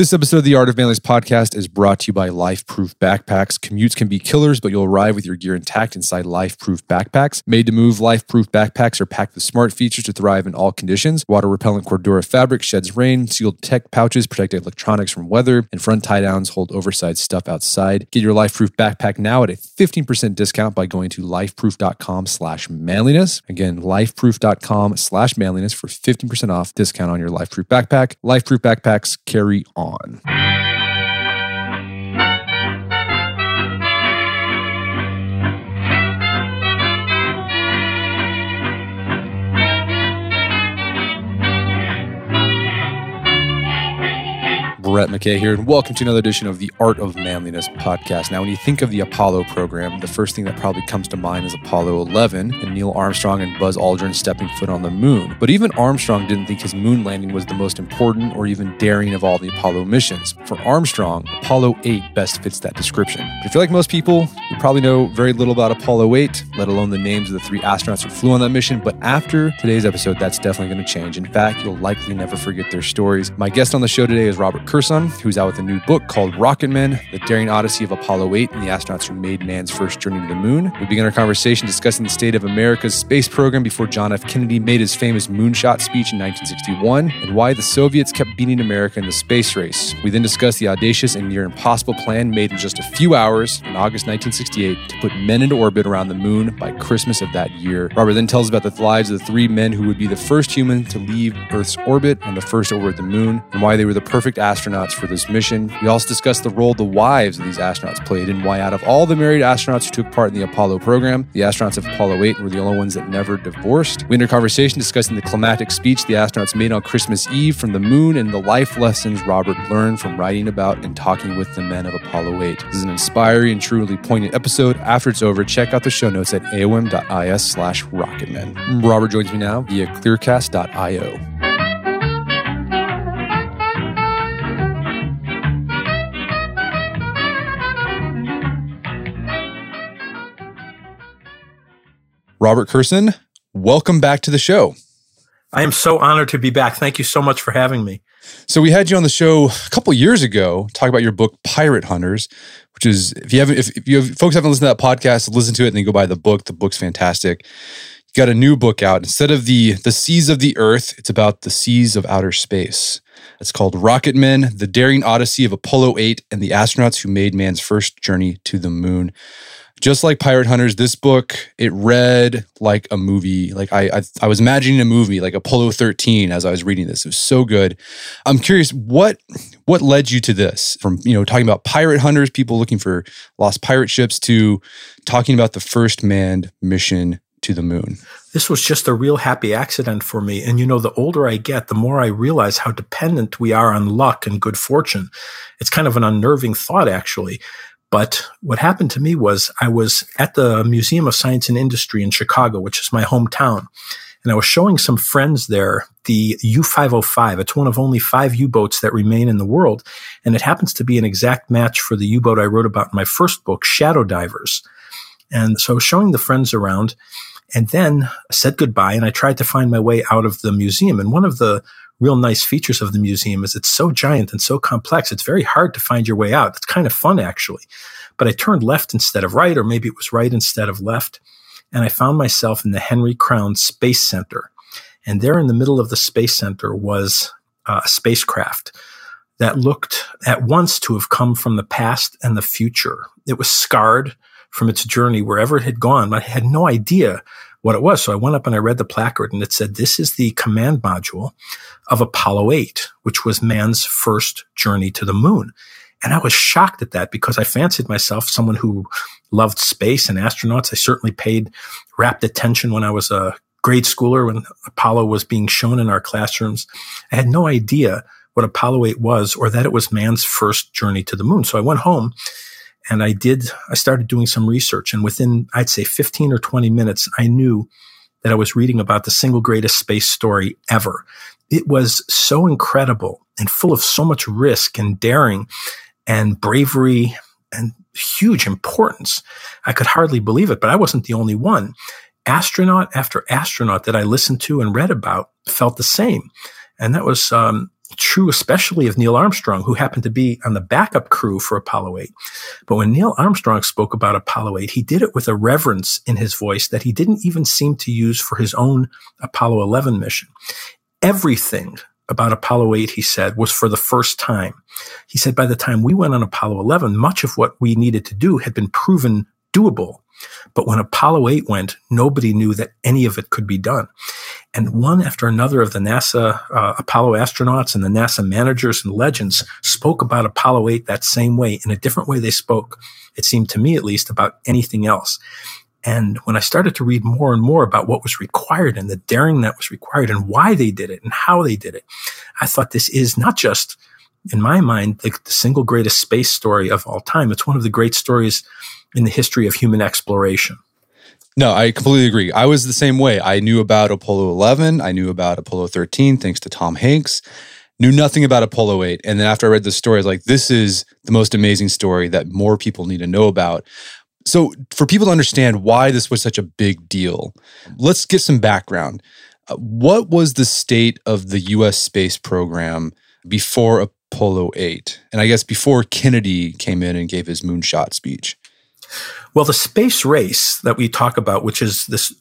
This episode of the Art of Manliness podcast is brought to you by Lifeproof Backpacks. Commutes can be killers, but you'll arrive with your gear intact inside Lifeproof Backpacks. Made to move, Lifeproof Backpacks are packed with smart features to thrive in all conditions. Water repellent Cordura fabric sheds rain, sealed tech pouches protect electronics from weather, and front tie downs hold oversized stuff outside. Get your Lifeproof backpack now at a 15% discount by going to lifeproof.com slash manliness. Again, lifeproof.com slash manliness for 15% off discount on your Lifeproof backpack. Lifeproof backpacks carry on on. Brett McKay here, and welcome to another edition of the Art of Manliness podcast. Now, when you think of the Apollo program, the first thing that probably comes to mind is Apollo 11 and Neil Armstrong and Buzz Aldrin stepping foot on the moon. But even Armstrong didn't think his moon landing was the most important or even daring of all the Apollo missions. For Armstrong, Apollo 8 best fits that description. But if you're like most people, you probably know very little about Apollo 8, let alone the names of the three astronauts who flew on that mission. But after today's episode, that's definitely going to change. In fact, you'll likely never forget their stories. My guest on the show today is Robert Kurson, who's out with a new book called Rocket Men, The Daring Odyssey of Apollo 8 and the Astronauts Who Made Man's First Journey to the Moon. We begin our conversation discussing the state of America's space program before John F. Kennedy made his famous moonshot speech in 1961 and why the Soviets kept beating America in the space race. We then discuss the audacious and near impossible plan made in just a few hours in August 1968 to put men into orbit around the moon by Christmas of that year. Robert then tells about the lives of the three men who would be the first human to leave Earth's orbit and the first over at the moon and why they were the perfect astronauts for this mission. We also discussed the role the wives of these astronauts played and why, out of all the married astronauts who took part in the Apollo program, the astronauts of Apollo 8 were the only ones that never divorced. We ended our conversation discussing the climactic speech the astronauts made on Christmas Eve from the moon and the life lessons Robert learned from writing about and talking with the men of Apollo 8. This is an inspiring and truly poignant episode. After it's over, check out the show notes at aom.is slash rocketmen. Robert joins me now via clearcast.io. Robert Kurson, welcome back to the show. I am so honored to be back. Thank you so much for having me. So we had you on the show a couple years ago talk about your book Pirate Hunters, which is if you haven't if, if you have, folks haven't listened to that podcast, listen to it and then go buy the book. The book's fantastic. You got a new book out. Instead of the the seas of the earth, it's about the seas of outer space. It's called Rocket Men: The Daring Odyssey of Apollo 8 and the Astronauts Who Made Man's First Journey to the Moon just like Pirate Hunters, this book it read like a movie. Like I, I, I was imagining a movie, like Apollo 13, as I was reading this. It was so good. I'm curious what what led you to this? From you know talking about pirate hunters, people looking for lost pirate ships, to talking about the first manned mission to the moon. This was just a real happy accident for me. And you know, the older I get, the more I realize how dependent we are on luck and good fortune. It's kind of an unnerving thought, actually. But what happened to me was I was at the Museum of Science and Industry in Chicago, which is my hometown. And I was showing some friends there the U 505. It's one of only five U boats that remain in the world. And it happens to be an exact match for the U boat I wrote about in my first book, Shadow Divers. And so I showing the friends around and then said goodbye. And I tried to find my way out of the museum. And one of the real nice features of the museum is it's so giant and so complex. It's very hard to find your way out. It's kind of fun actually. But I turned left instead of right, or maybe it was right instead of left. And I found myself in the Henry Crown Space Center. And there in the middle of the Space Center was uh, a spacecraft that looked at once to have come from the past and the future. It was scarred from its journey wherever it had gone, but I had no idea what it was. So I went up and I read the placard and it said, this is the command module of Apollo 8, which was man's first journey to the moon. And I was shocked at that because I fancied myself someone who loved space and astronauts. I certainly paid rapt attention when I was a grade schooler when Apollo was being shown in our classrooms. I had no idea what Apollo 8 was or that it was man's first journey to the moon. So I went home and I did, I started doing some research and within, I'd say 15 or 20 minutes, I knew that I was reading about the single greatest space story ever. It was so incredible and full of so much risk and daring and bravery and huge importance. I could hardly believe it, but I wasn't the only one. Astronaut after astronaut that I listened to and read about felt the same. And that was um, true especially of Neil Armstrong, who happened to be on the backup crew for Apollo 8. But when Neil Armstrong spoke about Apollo 8, he did it with a reverence in his voice that he didn't even seem to use for his own Apollo 11 mission. Everything about Apollo 8, he said, was for the first time. He said by the time we went on Apollo 11, much of what we needed to do had been proven doable. But when Apollo 8 went, nobody knew that any of it could be done. And one after another of the NASA uh, Apollo astronauts and the NASA managers and legends spoke about Apollo 8 that same way in a different way they spoke, it seemed to me at least, about anything else. And when I started to read more and more about what was required and the daring that was required and why they did it and how they did it, I thought this is not just, in my mind, the, the single greatest space story of all time. It's one of the great stories in the history of human exploration. No, I completely agree. I was the same way. I knew about Apollo 11, I knew about Apollo 13 thanks to Tom Hanks. Knew nothing about Apollo 8. And then after I read the story, I was like, this is the most amazing story that more people need to know about. So, for people to understand why this was such a big deal, let's get some background. Uh, what was the state of the US space program before Apollo 8? And I guess before Kennedy came in and gave his moonshot speech? Well, the space race that we talk about, which is this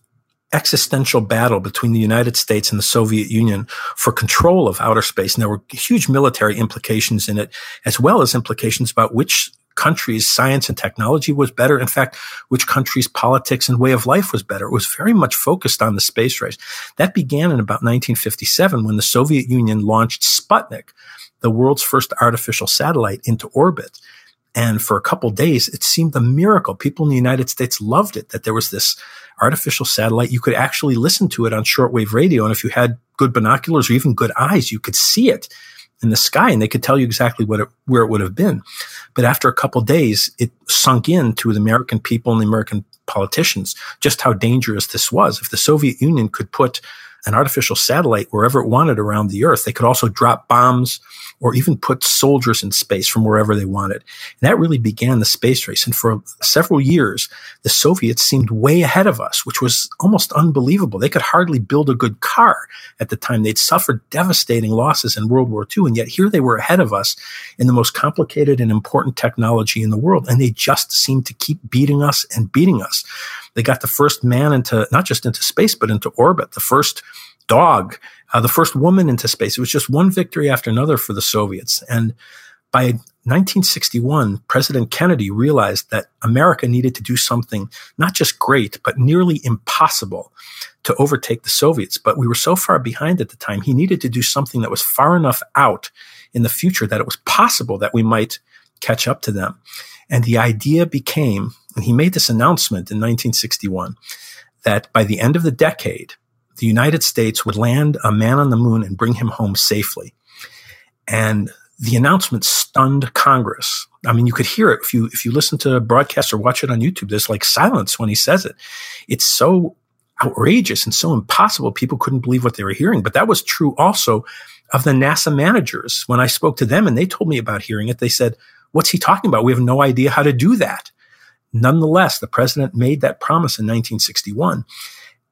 existential battle between the United States and the Soviet Union for control of outer space. And there were huge military implications in it, as well as implications about which countries' science and technology was better. In fact, which countries' politics and way of life was better. It was very much focused on the space race. That began in about 1957 when the Soviet Union launched Sputnik, the world's first artificial satellite into orbit. And for a couple days, it seemed a miracle. People in the United States loved it that there was this artificial satellite. You could actually listen to it on shortwave radio. And if you had good binoculars or even good eyes, you could see it in the sky and they could tell you exactly what it, where it would have been. But after a couple days, it sunk in to the American people and the American politicians just how dangerous this was. If the Soviet Union could put an artificial satellite wherever it wanted around the earth, they could also drop bombs or even put soldiers in space from wherever they wanted. And that really began the space race. And for several years, the Soviets seemed way ahead of us, which was almost unbelievable. They could hardly build a good car at the time. They'd suffered devastating losses in World War II. And yet here they were ahead of us in the most complicated and important technology in the world. And they just seemed to keep beating us and beating us. They got the first man into, not just into space, but into orbit. The first dog, uh, the first woman into space. It was just one victory after another for the Soviets. And by 1961, President Kennedy realized that America needed to do something not just great, but nearly impossible to overtake the Soviets. But we were so far behind at the time, he needed to do something that was far enough out in the future that it was possible that we might catch up to them. And the idea became, and he made this announcement in 1961, that by the end of the decade, the United States would land a man on the moon and bring him home safely. And the announcement stunned Congress. I mean, you could hear it if you if you listen to a broadcast or watch it on YouTube. There's like silence when he says it. It's so outrageous and so impossible. People couldn't believe what they were hearing. But that was true also of the NASA managers. When I spoke to them and they told me about hearing it, they said, "What's he talking about? We have no idea how to do that." Nonetheless, the president made that promise in 1961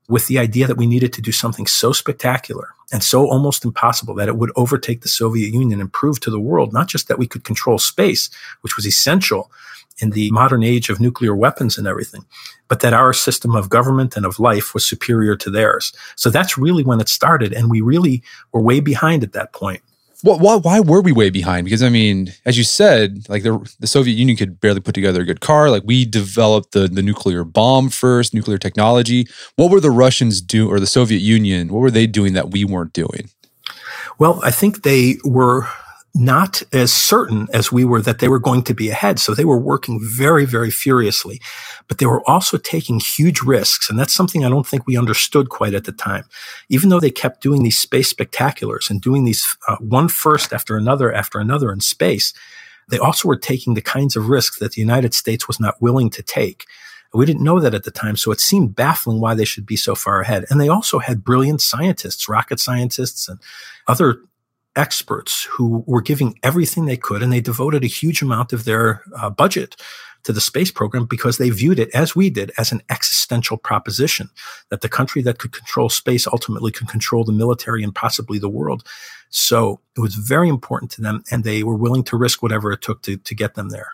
with the idea that we needed to do something so spectacular and so almost impossible that it would overtake the Soviet Union and prove to the world not just that we could control space, which was essential in the modern age of nuclear weapons and everything, but that our system of government and of life was superior to theirs. So that's really when it started. And we really were way behind at that point why, why were we way behind? Because I mean, as you said, like the, the Soviet Union could barely put together a good car. Like we developed the, the nuclear bomb first, nuclear technology. What were the Russians do or the Soviet Union? What were they doing that we weren't doing? Well, I think they were not as certain as we were that they were going to be ahead. So they were working very, very furiously, but they were also taking huge risks. And that's something I don't think we understood quite at the time. Even though they kept doing these space spectaculars and doing these uh, one first after another after another in space, they also were taking the kinds of risks that the United States was not willing to take. We didn't know that at the time, so it seemed baffling why they should be so far ahead. And they also had brilliant scientists, rocket scientists, and other experts who were giving everything they could and they devoted a huge amount of their uh, budget to the space program because they viewed it, as we did, as an existential proposition that the country that could control space ultimately could control the military and possibly the world. So it was very important to them, and they were willing to risk whatever it took to, to get them there.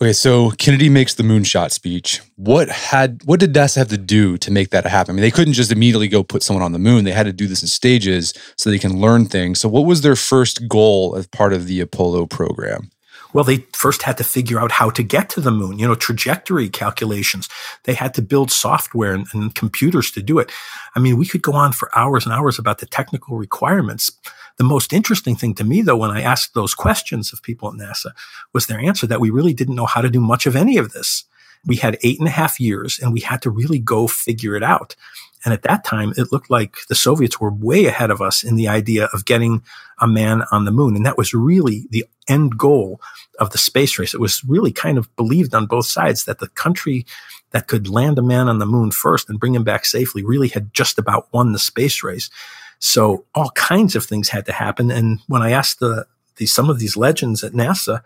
Okay, so Kennedy makes the moonshot speech. What had what did NASA have to do to make that happen? I mean, they couldn't just immediately go put someone on the moon. They had to do this in stages so they can learn things. So what was their first goal as part of the Apollo program? Well, they first had to figure out how to get to the moon, you know, trajectory calculations. They had to build software and, and computers to do it. I mean, we could go on for hours and hours about the technical requirements. The most interesting thing to me, though, when I asked those questions of people at NASA was their answer that we really didn't know how to do much of any of this. We had eight and a half years and we had to really go figure it out. And at that time, it looked like the Soviets were way ahead of us in the idea of getting a man on the moon. And that was really the end goal of the space race. It was really kind of believed on both sides that the country that could land a man on the moon first and bring him back safely really had just about won the space race. So all kinds of things had to happen. And when I asked the, the some of these legends at NASA,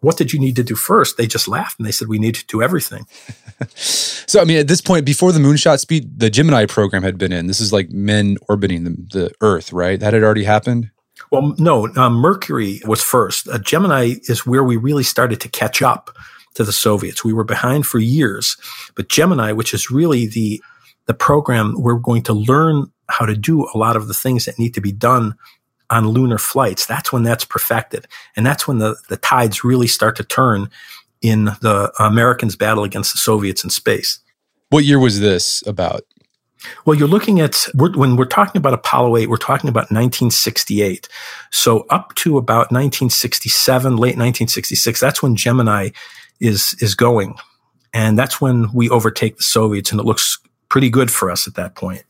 what did you need to do first? They just laughed and they said, we need to do everything. so, I mean, at this point, before the moonshot speed, the Gemini program had been in. This is like men orbiting the, the Earth, right? That had already happened? Well, no, uh, Mercury was first. Uh, Gemini is where we really started to catch up to the Soviets. We were behind for years, but Gemini, which is really the the program we're going to learn how to do a lot of the things that need to be done on lunar flights. That's when that's perfected. And that's when the, the tides really start to turn in the Americans' battle against the Soviets in space. What year was this about? Well, you're looking at we're, when we're talking about Apollo 8, we're talking about 1968. So up to about 1967, late 1966, that's when Gemini is is going, and that's when we overtake the Soviets, and it looks pretty good for us at that point.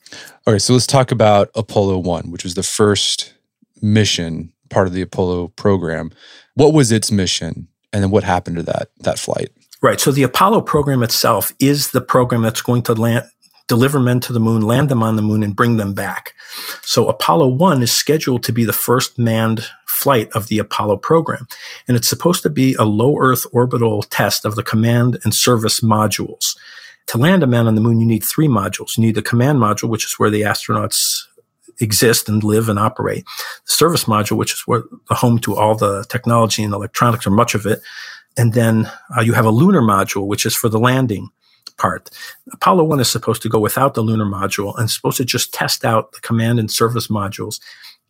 All right, so let's talk about Apollo 1, which was the first mission, part of the Apollo program. What was its mission? And then what happened to that that flight? Right. So the Apollo program itself is the program that's going to land deliver men to the moon, land them on the moon, and bring them back. So Apollo 1 is scheduled to be the first manned flight of the Apollo program. And it's supposed to be a low Earth orbital test of the command and service modules. To land a man on the moon, you need three modules. You need the command module, which is where the astronauts exist and live and operate. The service module, which is where the home to all the technology and electronics or much of it. And then uh, you have a lunar module, which is for the landing part. Apollo 1 is supposed to go without the lunar module and supposed to just test out the command and service modules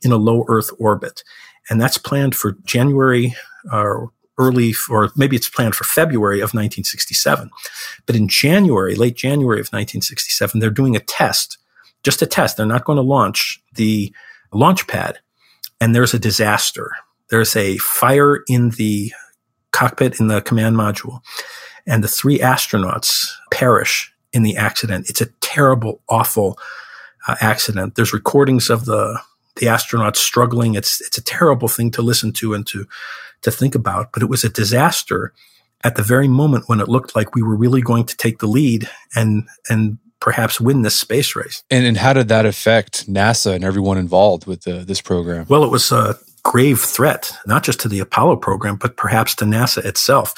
in a low Earth orbit. And that's planned for January or uh, early, or maybe it's planned for February of 1967. But in January, late January of 1967, they're doing a test just a test. They're not going to launch the launch pad. And there's a disaster. There's a fire in the cockpit in the command module. And the three astronauts perish in the accident. It's a terrible, awful uh, accident. There's recordings of the the astronauts struggling. It's it's a terrible thing to listen to and to to think about. But it was a disaster at the very moment when it looked like we were really going to take the lead and and perhaps win this space race. And, and how did that affect NASA and everyone involved with the, this program? Well, it was a grave threat, not just to the Apollo program, but perhaps to NASA itself.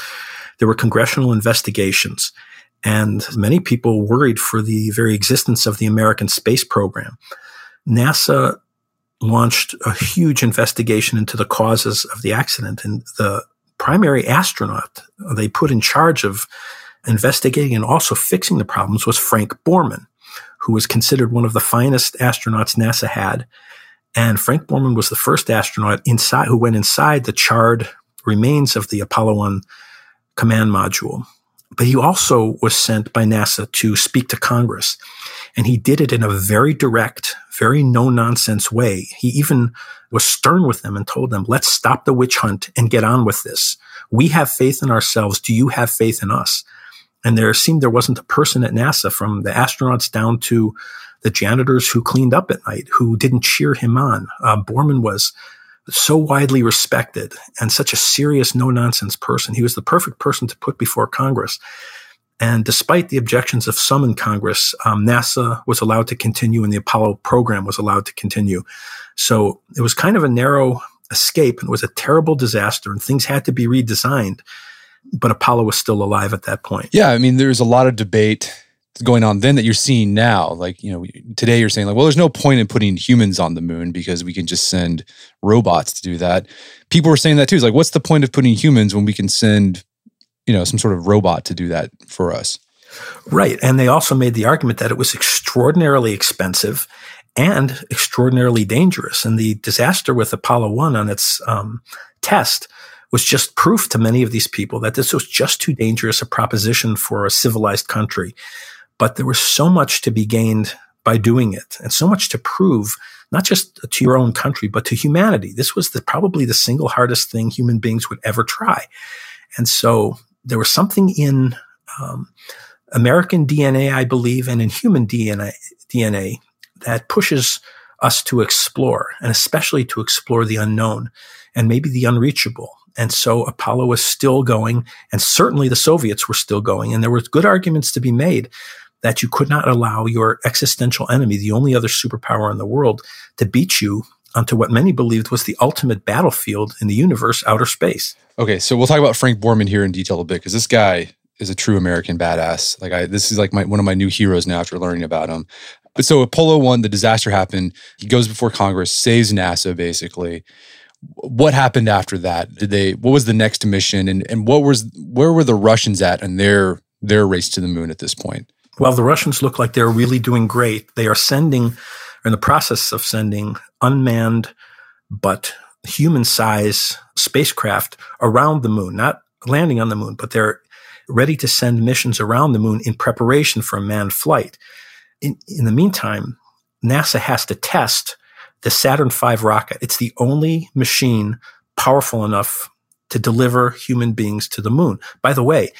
There were congressional investigations, and many people worried for the very existence of the American space program. NASA launched a huge investigation into the causes of the accident, and the primary astronaut they put in charge of investigating and also fixing the problems was Frank Borman, who was considered one of the finest astronauts NASA had. And Frank Borman was the first astronaut inside who went inside the charred remains of the Apollo 1 command module. But he also was sent by NASA to speak to Congress. And he did it in a very direct, very no nonsense way. He even was stern with them and told them, let's stop the witch hunt and get on with this. We have faith in ourselves. Do you have faith in us? And there seemed there wasn't a person at NASA from the astronauts down to the janitors who cleaned up at night who didn't cheer him on. Uh, Borman was so widely respected and such a serious, no nonsense person. He was the perfect person to put before Congress. And despite the objections of some in Congress, um, NASA was allowed to continue and the Apollo program was allowed to continue. So it was kind of a narrow escape and it was a terrible disaster and things had to be redesigned. but Apollo was still alive at that point. Yeah, I mean, there's a lot of debate going on then that you're seeing now. Like, you know, today you're saying like, well, there's no point in putting humans on the moon because we can just send robots to do that. People were saying that too. It's like, what's the point of putting humans when we can send, you know, some sort of robot to do that for us? Right. And they also made the argument that it was extraordinarily expensive and extraordinarily dangerous. And the disaster with Apollo 1 on its um, test was just proof to many of these people that this was just too dangerous a proposition for a civilized country. But there was so much to be gained by doing it and so much to prove, not just to your own country, but to humanity. This was the, probably the single hardest thing human beings would ever try. And so there was something in um, American DNA, I believe, and in human DNA, DNA that pushes us to explore and especially to explore the unknown and maybe the unreachable. And so Apollo was still going, and certainly the Soviets were still going. And there were good arguments to be made that you could not allow your existential enemy, the only other superpower in the world, to beat you onto what many believed was the ultimate battlefield in the universe, outer space. Okay, so we'll talk about Frank Borman here in detail a bit because this guy is a true American badass. Like I, this is like my one of my new heroes now after learning about him. But so Apollo one, the disaster happened. He goes before Congress, saves NASA basically what happened after that? Did they? What was the next mission, and and what was where were the Russians at in their their race to the moon at this point? Well, the Russians look like they're really doing great. They are sending, in the process of sending, unmanned but human size spacecraft around the moon, not landing on the moon, but they're ready to send missions around the moon in preparation for a manned flight. In, in the meantime, NASA has to test the Saturn V rocket. It's the only machine powerful enough to deliver human beings to the moon. By the way,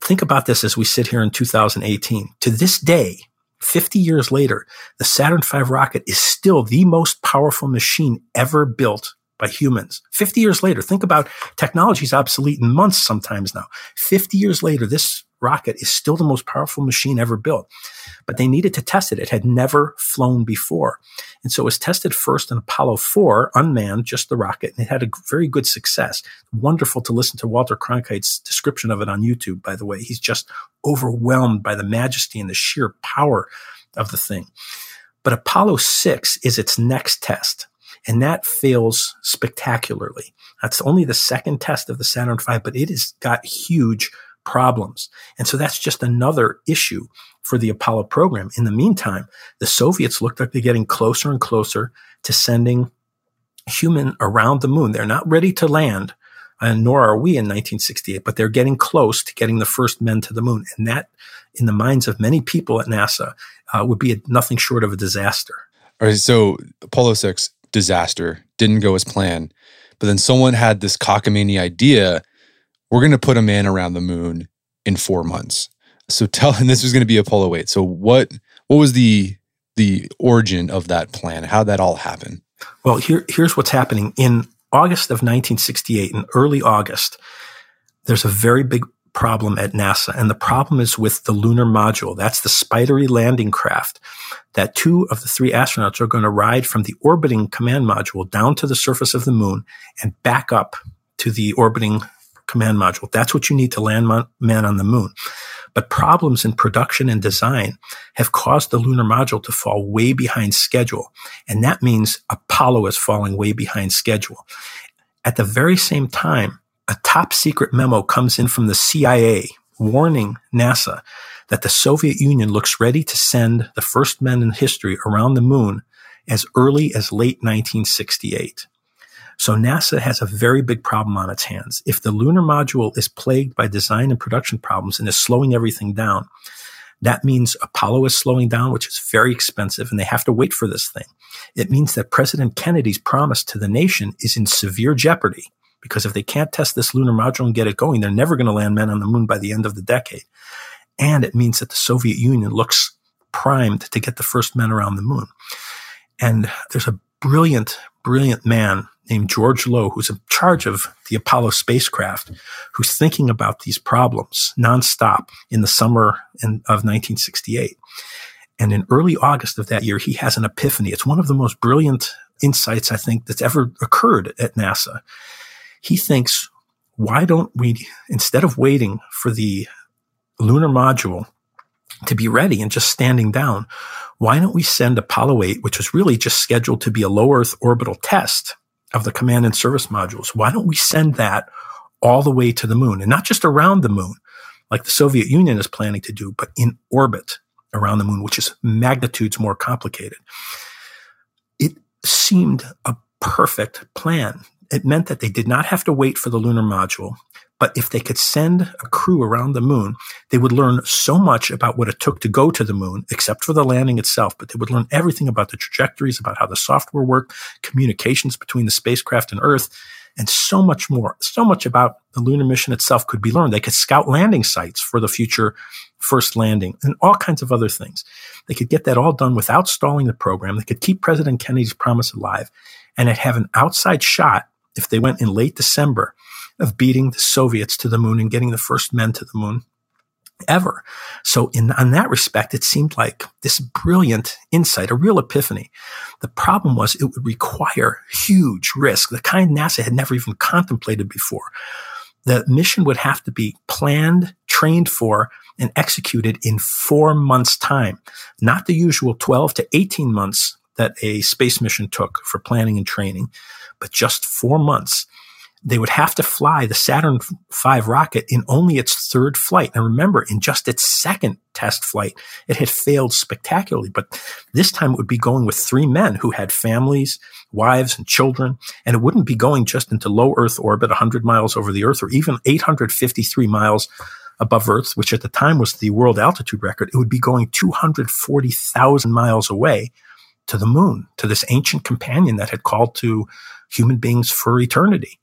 think about this as we sit here in 2018. To this day, 50 years later, the Saturn V rocket is still the most powerful machine ever built by humans. 50 years later, think about technology is obsolete in months sometimes now. 50 years later, this rocket is still the most powerful machine ever built. But they needed to test it. It had never flown before. And so it was tested first in Apollo 4, unmanned, just the rocket, and it had a very good success. Wonderful to listen to Walter Cronkite's description of it on YouTube, by the way. He's just overwhelmed by the majesty and the sheer power of the thing. But Apollo 6 is its next test, and that fails spectacularly. That's only the second test of the Saturn V, but it has got huge problems. And so that's just another issue for the Apollo program. In the meantime, the Soviets looked like they're getting closer and closer to sending human around the moon. They're not ready to land, and nor are we in 1968, but they're getting close to getting the first men to the moon. And that, in the minds of many people at NASA, uh, would be a, nothing short of a disaster. All right, so Apollo 6, disaster, didn't go as planned. But then someone had this cockamamie idea we're going to put a man around the moon in four months. So tell, and this was going to be Apollo 8. So what, what was the, the origin of that plan? How that all happen? Well, here, here's what's happening. In August of 1968, in early August, there's a very big problem at NASA. And the problem is with the lunar module. That's the spidery landing craft that two of the three astronauts are going to ride from the orbiting command module down to the surface of the moon and back up to the orbiting command module. That's what you need to land man on the moon. But problems in production and design have caused the lunar module to fall way behind schedule. And that means Apollo is falling way behind schedule. At the very same time, a top secret memo comes in from the CIA warning NASA that the Soviet Union looks ready to send the first men in history around the moon as early as late 1968. So NASA has a very big problem on its hands. If the lunar module is plagued by design and production problems and is slowing everything down, that means Apollo is slowing down, which is very expensive, and they have to wait for this thing. It means that President Kennedy's promise to the nation is in severe jeopardy because if they can't test this lunar module and get it going, they're never going to land men on the moon by the end of the decade. And it means that the Soviet Union looks primed to get the first men around the moon. And there's a brilliant, brilliant man named George Low, who's in charge of the Apollo spacecraft, who's thinking about these problems nonstop in the summer in, of 1968. And in early August of that year, he has an epiphany. It's one of the most brilliant insights I think that's ever occurred at NASA. He thinks why don't we, instead of waiting for the lunar module to be ready and just standing down, why don't we send Apollo 8, which was really just scheduled to be a low Earth orbital test of the command and service modules? Why don't we send that all the way to the moon and not just around the moon like the Soviet Union is planning to do, but in orbit around the moon, which is magnitudes more complicated. It seemed a perfect plan. It meant that they did not have to wait for the lunar module. But if they could send a crew around the moon, they would learn so much about what it took to go to the moon, except for the landing itself. But they would learn everything about the trajectories, about how the software worked, communications between the spacecraft and Earth, and so much more. So much about the lunar mission itself could be learned. They could scout landing sites for the future first landing and all kinds of other things. They could get that all done without stalling the program. They could keep President Kennedy's promise alive and have an outside shot if they went in late December of beating the Soviets to the moon and getting the first men to the moon ever. So in that respect, it seemed like this brilliant insight, a real epiphany. The problem was it would require huge risk, the kind NASA had never even contemplated before. The mission would have to be planned, trained for, and executed in four months time, not the usual 12 to 18 months that a space mission took for planning and training, but just four months they would have to fly the Saturn V rocket in only its third flight. And remember, in just its second test flight, it had failed spectacularly. But this time it would be going with three men who had families, wives, and children. And it wouldn't be going just into low Earth orbit, 100 miles over the Earth, or even 853 miles above Earth, which at the time was the world altitude record. It would be going 240,000 miles away to the moon, to this ancient companion that had called to human beings for eternity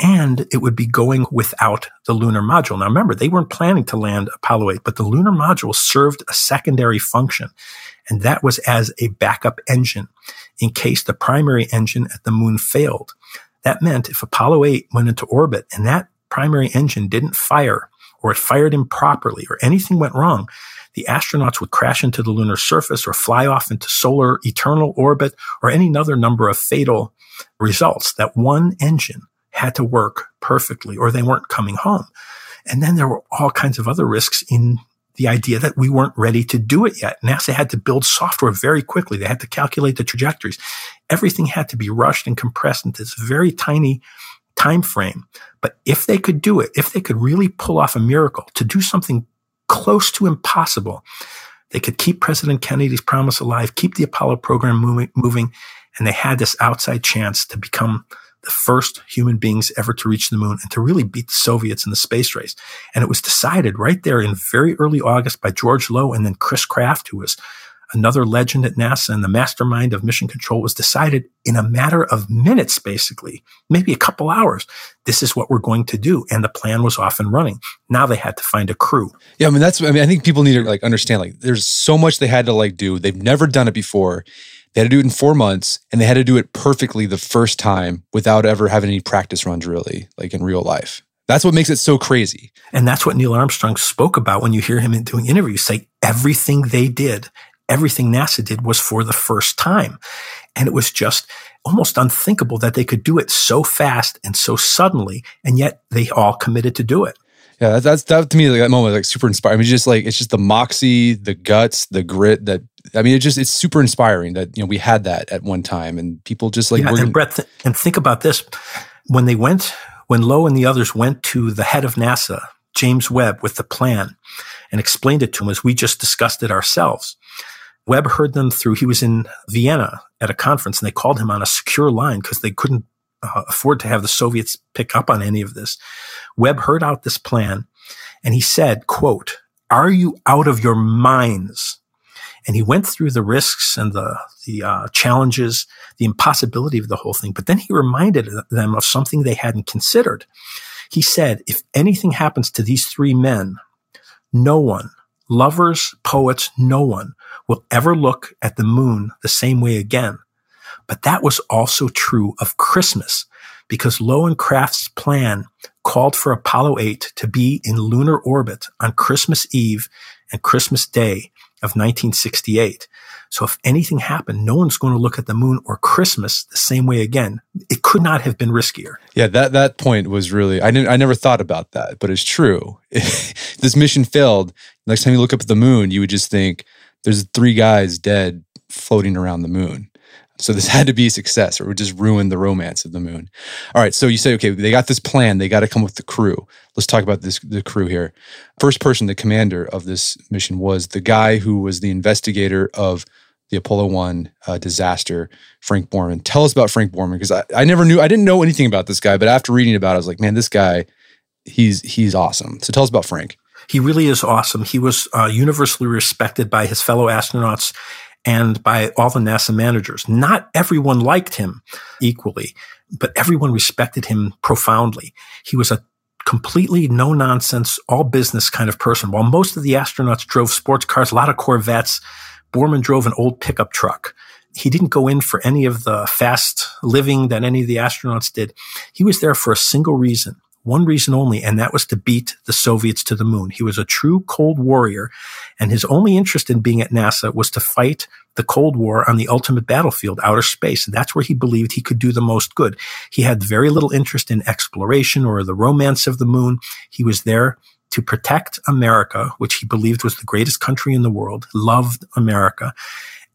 and it would be going without the lunar module. Now remember, they weren't planning to land Apollo 8, but the lunar module served a secondary function, and that was as a backup engine in case the primary engine at the moon failed. That meant if Apollo 8 went into orbit and that primary engine didn't fire, or it fired improperly, or anything went wrong, the astronauts would crash into the lunar surface or fly off into solar eternal orbit or any other number of fatal results. That one engine had to work perfectly or they weren't coming home. And then there were all kinds of other risks in the idea that we weren't ready to do it yet. NASA had to build software very quickly. They had to calculate the trajectories. Everything had to be rushed and compressed into this very tiny time frame. But if they could do it, if they could really pull off a miracle to do something close to impossible, they could keep President Kennedy's promise alive, keep the Apollo program moving, moving and they had this outside chance to become the first human beings ever to reach the moon and to really beat the Soviets in the space race. And it was decided right there in very early August by George Low and then Chris Kraft, who was another legend at NASA and the mastermind of mission control was decided in a matter of minutes, basically, maybe a couple hours. This is what we're going to do. And the plan was off and running. Now they had to find a crew. Yeah. I mean, that's, I mean, I think people need to like understand, like, there's so much they had to like do. They've never done it before. They had to do it in four months and they had to do it perfectly the first time without ever having any practice runs, really, like in real life. That's what makes it so crazy. And that's what Neil Armstrong spoke about when you hear him doing interviews say everything they did, everything NASA did was for the first time. And it was just almost unthinkable that they could do it so fast and so suddenly. And yet they all committed to do it. Yeah, that's that to me like that moment was like super inspiring. I mean, just like it's just the moxie, the guts, the grit that I mean, it just it's super inspiring that you know we had that at one time, and people just like yeah, and Brett, th- and think about this: when they went, when Low and the others went to the head of NASA, James Webb, with the plan, and explained it to him as we just discussed it ourselves. Webb heard them through. He was in Vienna at a conference, and they called him on a secure line because they couldn't uh, afford to have the Soviets pick up on any of this. Webb heard out this plan, and he said, "quote Are you out of your minds?" And he went through the risks and the, the uh, challenges, the impossibility of the whole thing. But then he reminded them of something they hadn't considered. He said, if anything happens to these three men, no one, lovers, poets, no one will ever look at the moon the same way again. But that was also true of Christmas because Low and Kraft's plan called for Apollo 8 to be in lunar orbit on Christmas Eve and Christmas Day of 1968. So if anything happened, no one's going to look at the moon or Christmas the same way again. It could not have been riskier. Yeah, that that point was really I didn't I never thought about that, but it's true. This mission failed, next time you look up at the moon, you would just think there's three guys dead floating around the moon. So this had to be a success or it would just ruin the romance of the moon. All right. So you say, okay, they got this plan. They got to come with the crew. Let's talk about this, the crew here. First person, the commander of this mission was the guy who was the investigator of the Apollo 1 uh, disaster, Frank Borman. Tell us about Frank Borman because I, I never knew, I didn't know anything about this guy, but after reading about it, I was like, man, this guy, he's, he's awesome. So tell us about Frank. He really is awesome. He was uh, universally respected by his fellow astronauts and by all the NASA managers. Not everyone liked him equally, but everyone respected him profoundly. He was a completely no nonsense, all business kind of person. While most of the astronauts drove sports cars, a lot of Corvettes, Borman drove an old pickup truck. He didn't go in for any of the fast living that any of the astronauts did. He was there for a single reason one reason only, and that was to beat the Soviets to the moon. He was a true Cold Warrior, and his only interest in being at NASA was to fight the Cold War on the ultimate battlefield, outer space. And that's where he believed he could do the most good. He had very little interest in exploration or the romance of the moon. He was there to protect America, which he believed was the greatest country in the world, loved America,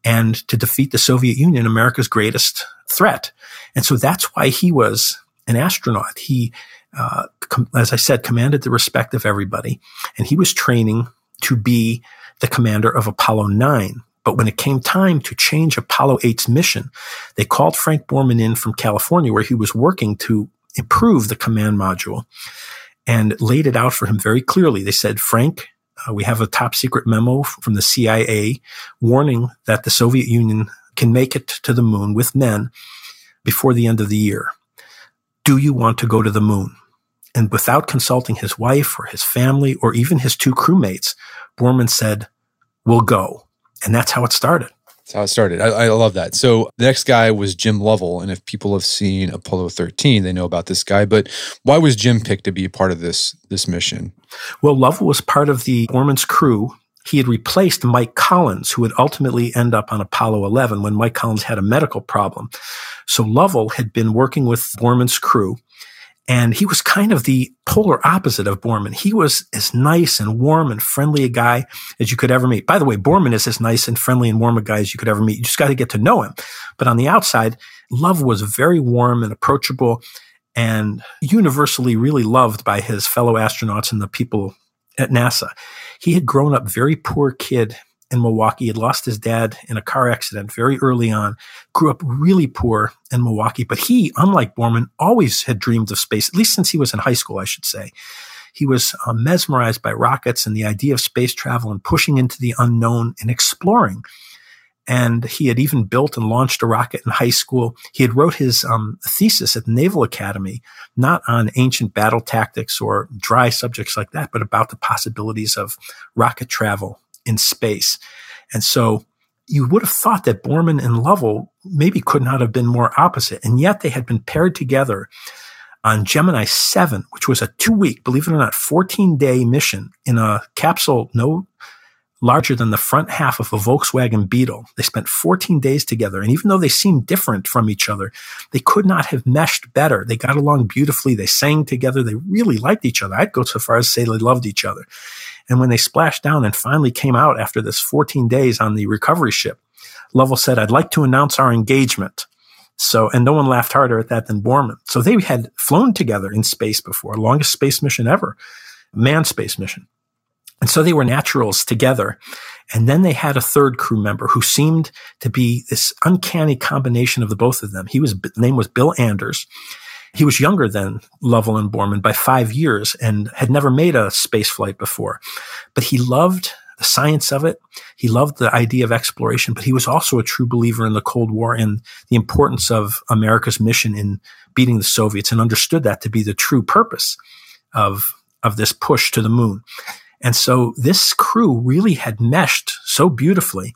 and to defeat the Soviet Union, America's greatest threat. And so that's why he was an astronaut. He uh, com- as I said, commanded the respect of everybody. And he was training to be the commander of Apollo 9. But when it came time to change Apollo 8's mission, they called Frank Borman in from California, where he was working to improve the command module and laid it out for him very clearly. They said, Frank, uh, we have a top secret memo from the CIA warning that the Soviet Union can make it to the moon with men before the end of the year. Do you want to go to the moon? And without consulting his wife or his family or even his two crewmates, Borman said, We'll go. And that's how it started. That's how it started. I, I, love that. So the next guy was Jim Lovell. And if people have seen Apollo 13, they know about this guy. But why was Jim picked to be a part of this, this mission? Well, Lovell was part of the Borman's crew. He had replaced Mike Collins, who would ultimately end up on Apollo 11 when Mike Collins had a medical problem. So Lovell had been working with Borman's crew and he was kind of the polar opposite of Borman. He was as nice and warm and friendly a guy as you could ever meet. By the way, Borman is as nice and friendly and warm a guy as you could ever meet. You just got to get to know him. But on the outside, Lovell was very warm and approachable and universally really loved by his fellow astronauts and the people at NASA. He had grown up very poor kid in Milwaukee. He had lost his dad in a car accident very early on, grew up really poor in Milwaukee. But he, unlike Borman, always had dreamed of space, at least since he was in high school, I should say. He was uh, mesmerized by rockets and the idea of space travel and pushing into the unknown and exploring. And he had even built and launched a rocket in high school. He had wrote his um, thesis at the Naval Academy, not on ancient battle tactics or dry subjects like that, but about the possibilities of rocket travel in space. And so you would have thought that Borman and Lovell maybe could not have been more opposite. And yet they had been paired together on Gemini 7, which was a two week, believe it or not, 14 day mission in a capsule no larger than the front half of a Volkswagen Beetle. They spent 14 days together. And even though they seemed different from each other, they could not have meshed better. They got along beautifully. They sang together. They really liked each other. I'd go so far as to say they loved each other. And when they splashed down and finally came out after this 14 days on the recovery ship, Lovell said, I'd like to announce our engagement. So, and no one laughed harder at that than Borman. So they had flown together in space before, longest space mission ever, manned space mission. And so they were naturals together. And then they had a third crew member who seemed to be this uncanny combination of the both of them. He was, name was Bill Anders. He was younger than Lovell and Borman by five years and had never made a space flight before. But he loved the science of it. He loved the idea of exploration, but he was also a true believer in the Cold War and the importance of America's mission in beating the Soviets and understood that to be the true purpose of, of this push to the moon. And so this crew really had meshed so beautifully.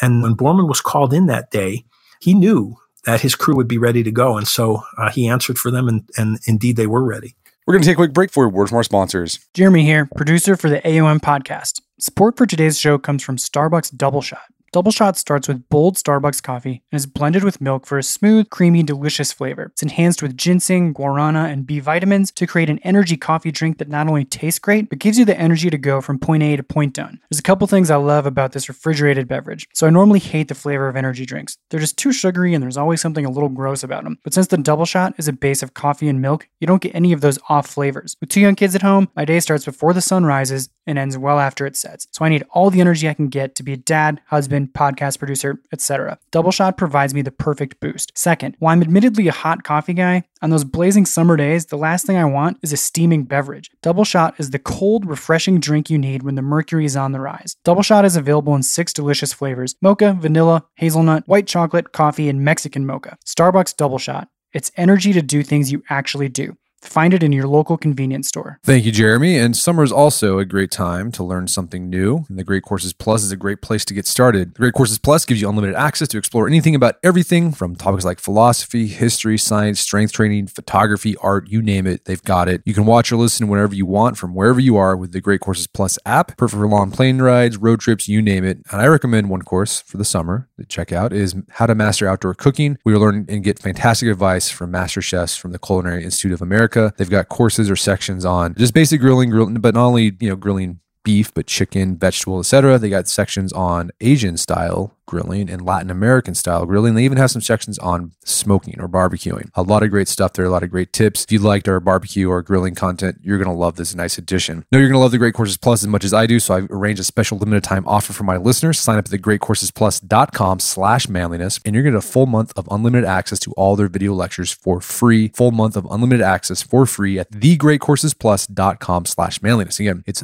And when Borman was called in that day, he knew that his crew would be ready to go. And so uh, he answered for them, and, and indeed they were ready. We're going to take a quick break for words from our sponsors. Jeremy here, producer for the AOM podcast. Support for today's show comes from Starbucks Double Shot. Double Shot starts with bold Starbucks coffee and is blended with milk for a smooth, creamy, delicious flavor. It's enhanced with ginseng, guarana, and B vitamins to create an energy coffee drink that not only tastes great, but gives you the energy to go from point A to point done. There's a couple things I love about this refrigerated beverage. So I normally hate the flavor of energy drinks. They're just too sugary and there's always something a little gross about them. But since the Double Shot is a base of coffee and milk, you don't get any of those off flavors. With two young kids at home, my day starts before the sun rises and ends well after it sets. So I need all the energy I can get to be a dad, husband, podcast producer, etc. Double Shot provides me the perfect boost. Second, while I'm admittedly a hot coffee guy, on those blazing summer days, the last thing I want is a steaming beverage. Double Shot is the cold, refreshing drink you need when the mercury is on the rise. Double Shot is available in six delicious flavors mocha, vanilla, hazelnut, white chocolate, coffee, and Mexican mocha. Starbucks Double Shot. It's energy to do things you actually do. Find it in your local convenience store. Thank you, Jeremy. And summer is also a great time to learn something new. And the Great Courses Plus is a great place to get started. The Great Courses Plus gives you unlimited access to explore anything about everything from topics like philosophy, history, science, strength training, photography, art, you name it, they've got it. You can watch or listen whenever you want from wherever you are with the Great Courses Plus app. Perfect for long plane rides, road trips, you name it. And I recommend one course for the summer to check out is How to Master Outdoor Cooking. We will learn and get fantastic advice from master chefs from the Culinary Institute of America. They've got courses courses or sections on just basic grilling, grilling, but not only you know grilling beef, but chicken, vegetable, etc. They got sections on Asian style grilling and Latin American style grilling. They even have some sections on smoking or barbecuing. A lot of great stuff there, a lot of great tips. If you liked our barbecue or grilling content, you're going to love this nice addition. No, you're going to love the Great Courses Plus as much as I do, so I've arranged a special limited time offer for my listeners. Sign up at thegreatcoursesplus.com slash manliness, and you're going to get a full month of unlimited access to all their video lectures for free. Full month of unlimited access for free at thegreatcoursesplus.com slash manliness. Again, it's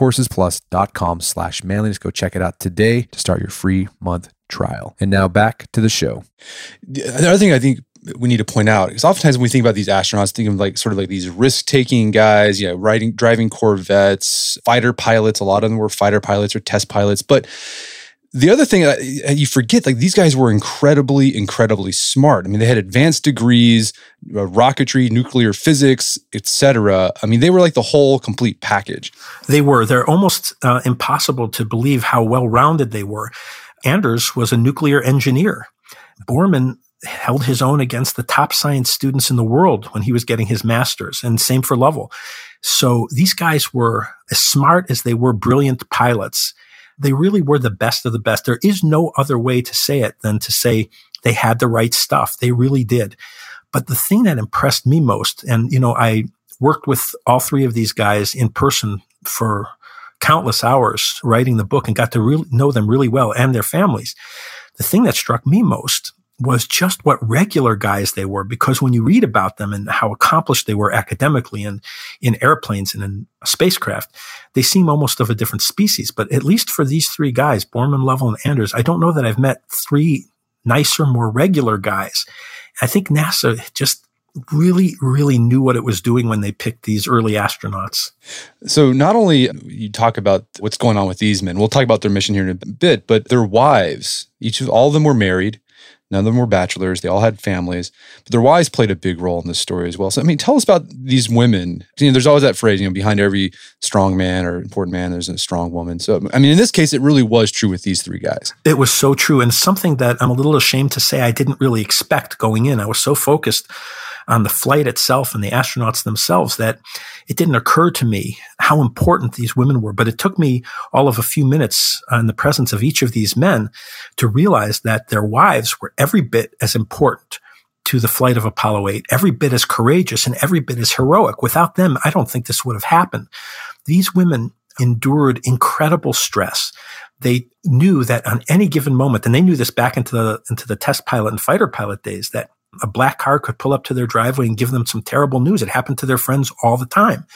thegreatcoursesplus.com slash manliness. Go check it out today to start your free month trial. And now back to the show. The other thing I think we need to point out is oftentimes when we think about these astronauts, think of like sort of like these risk taking guys, you know, riding, driving Corvettes, fighter pilots. A lot of them were fighter pilots or test pilots. But the other thing you forget, like these guys were incredibly, incredibly smart. I mean, they had advanced degrees, uh, rocketry, nuclear physics, etc. I mean, they were like the whole complete package. They were. They're almost uh, impossible to believe how well rounded they were. Anders was a nuclear engineer. Borman held his own against the top science students in the world when he was getting his master's, and same for Lovell. So these guys were as smart as they were brilliant pilots. They really were the best of the best. There is no other way to say it than to say they had the right stuff. They really did. But the thing that impressed me most, and you know, I worked with all three of these guys in person for countless hours writing the book and got to really know them really well and their families. The thing that struck me most was just what regular guys they were because when you read about them and how accomplished they were academically and in airplanes and in spacecraft, they seem almost of a different species. But at least for these three guys, Borman, Lovell, and Anders, I don't know that I've met three nicer, more regular guys. I think NASA just really, really knew what it was doing when they picked these early astronauts. So, not only you talk about what's going on with these men, we'll talk about their mission here in a bit, but their wives, each of all of them were married. None of them were bachelors. They all had families, but their wives played a big role in this story as well. So, I mean, tell us about these women. You know, there's always that phrase, you know, behind every strong man or important man, there's a strong woman. So, I mean, in this case, it really was true with these three guys. It was so true. And something that I'm a little ashamed to say I didn't really expect going in. I was so focused on the flight itself and the astronauts themselves that it didn't occur to me how important these women were. But it took me all of a few minutes uh, in the presence of each of these men to realize that their wives were every bit as important to the flight of Apollo 8, every bit as courageous and every bit as heroic. Without them, I don't think this would have happened. These women endured incredible stress. They knew that on any given moment, and they knew this back into the, into the test pilot and fighter pilot days, that a black car could pull up to their driveway and give them some terrible news. It happened to their friends all the time.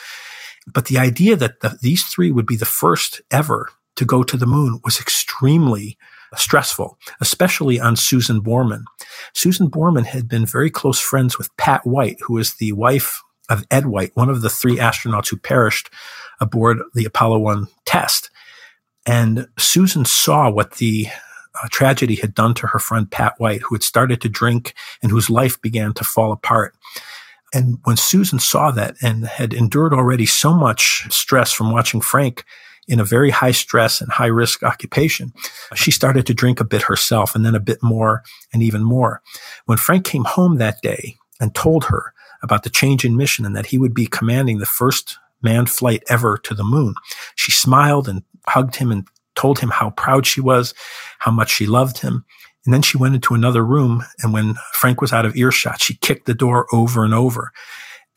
But the idea that the, these three would be the first ever to go to the moon was extremely stressful, especially on Susan Borman. Susan Borman had been very close friends with Pat White, who was the wife of Ed White, one of the three astronauts who perished aboard the Apollo 1 test. And Susan saw what the uh, tragedy had done to her friend Pat White, who had started to drink and whose life began to fall apart. And when Susan saw that and had endured already so much stress from watching Frank in a very high stress and high risk occupation. She started to drink a bit herself and then a bit more and even more. When Frank came home that day and told her about the change in mission and that he would be commanding the first manned flight ever to the moon, she smiled and hugged him and told him how proud she was, how much she loved him. And then she went into another room. And when Frank was out of earshot, she kicked the door over and over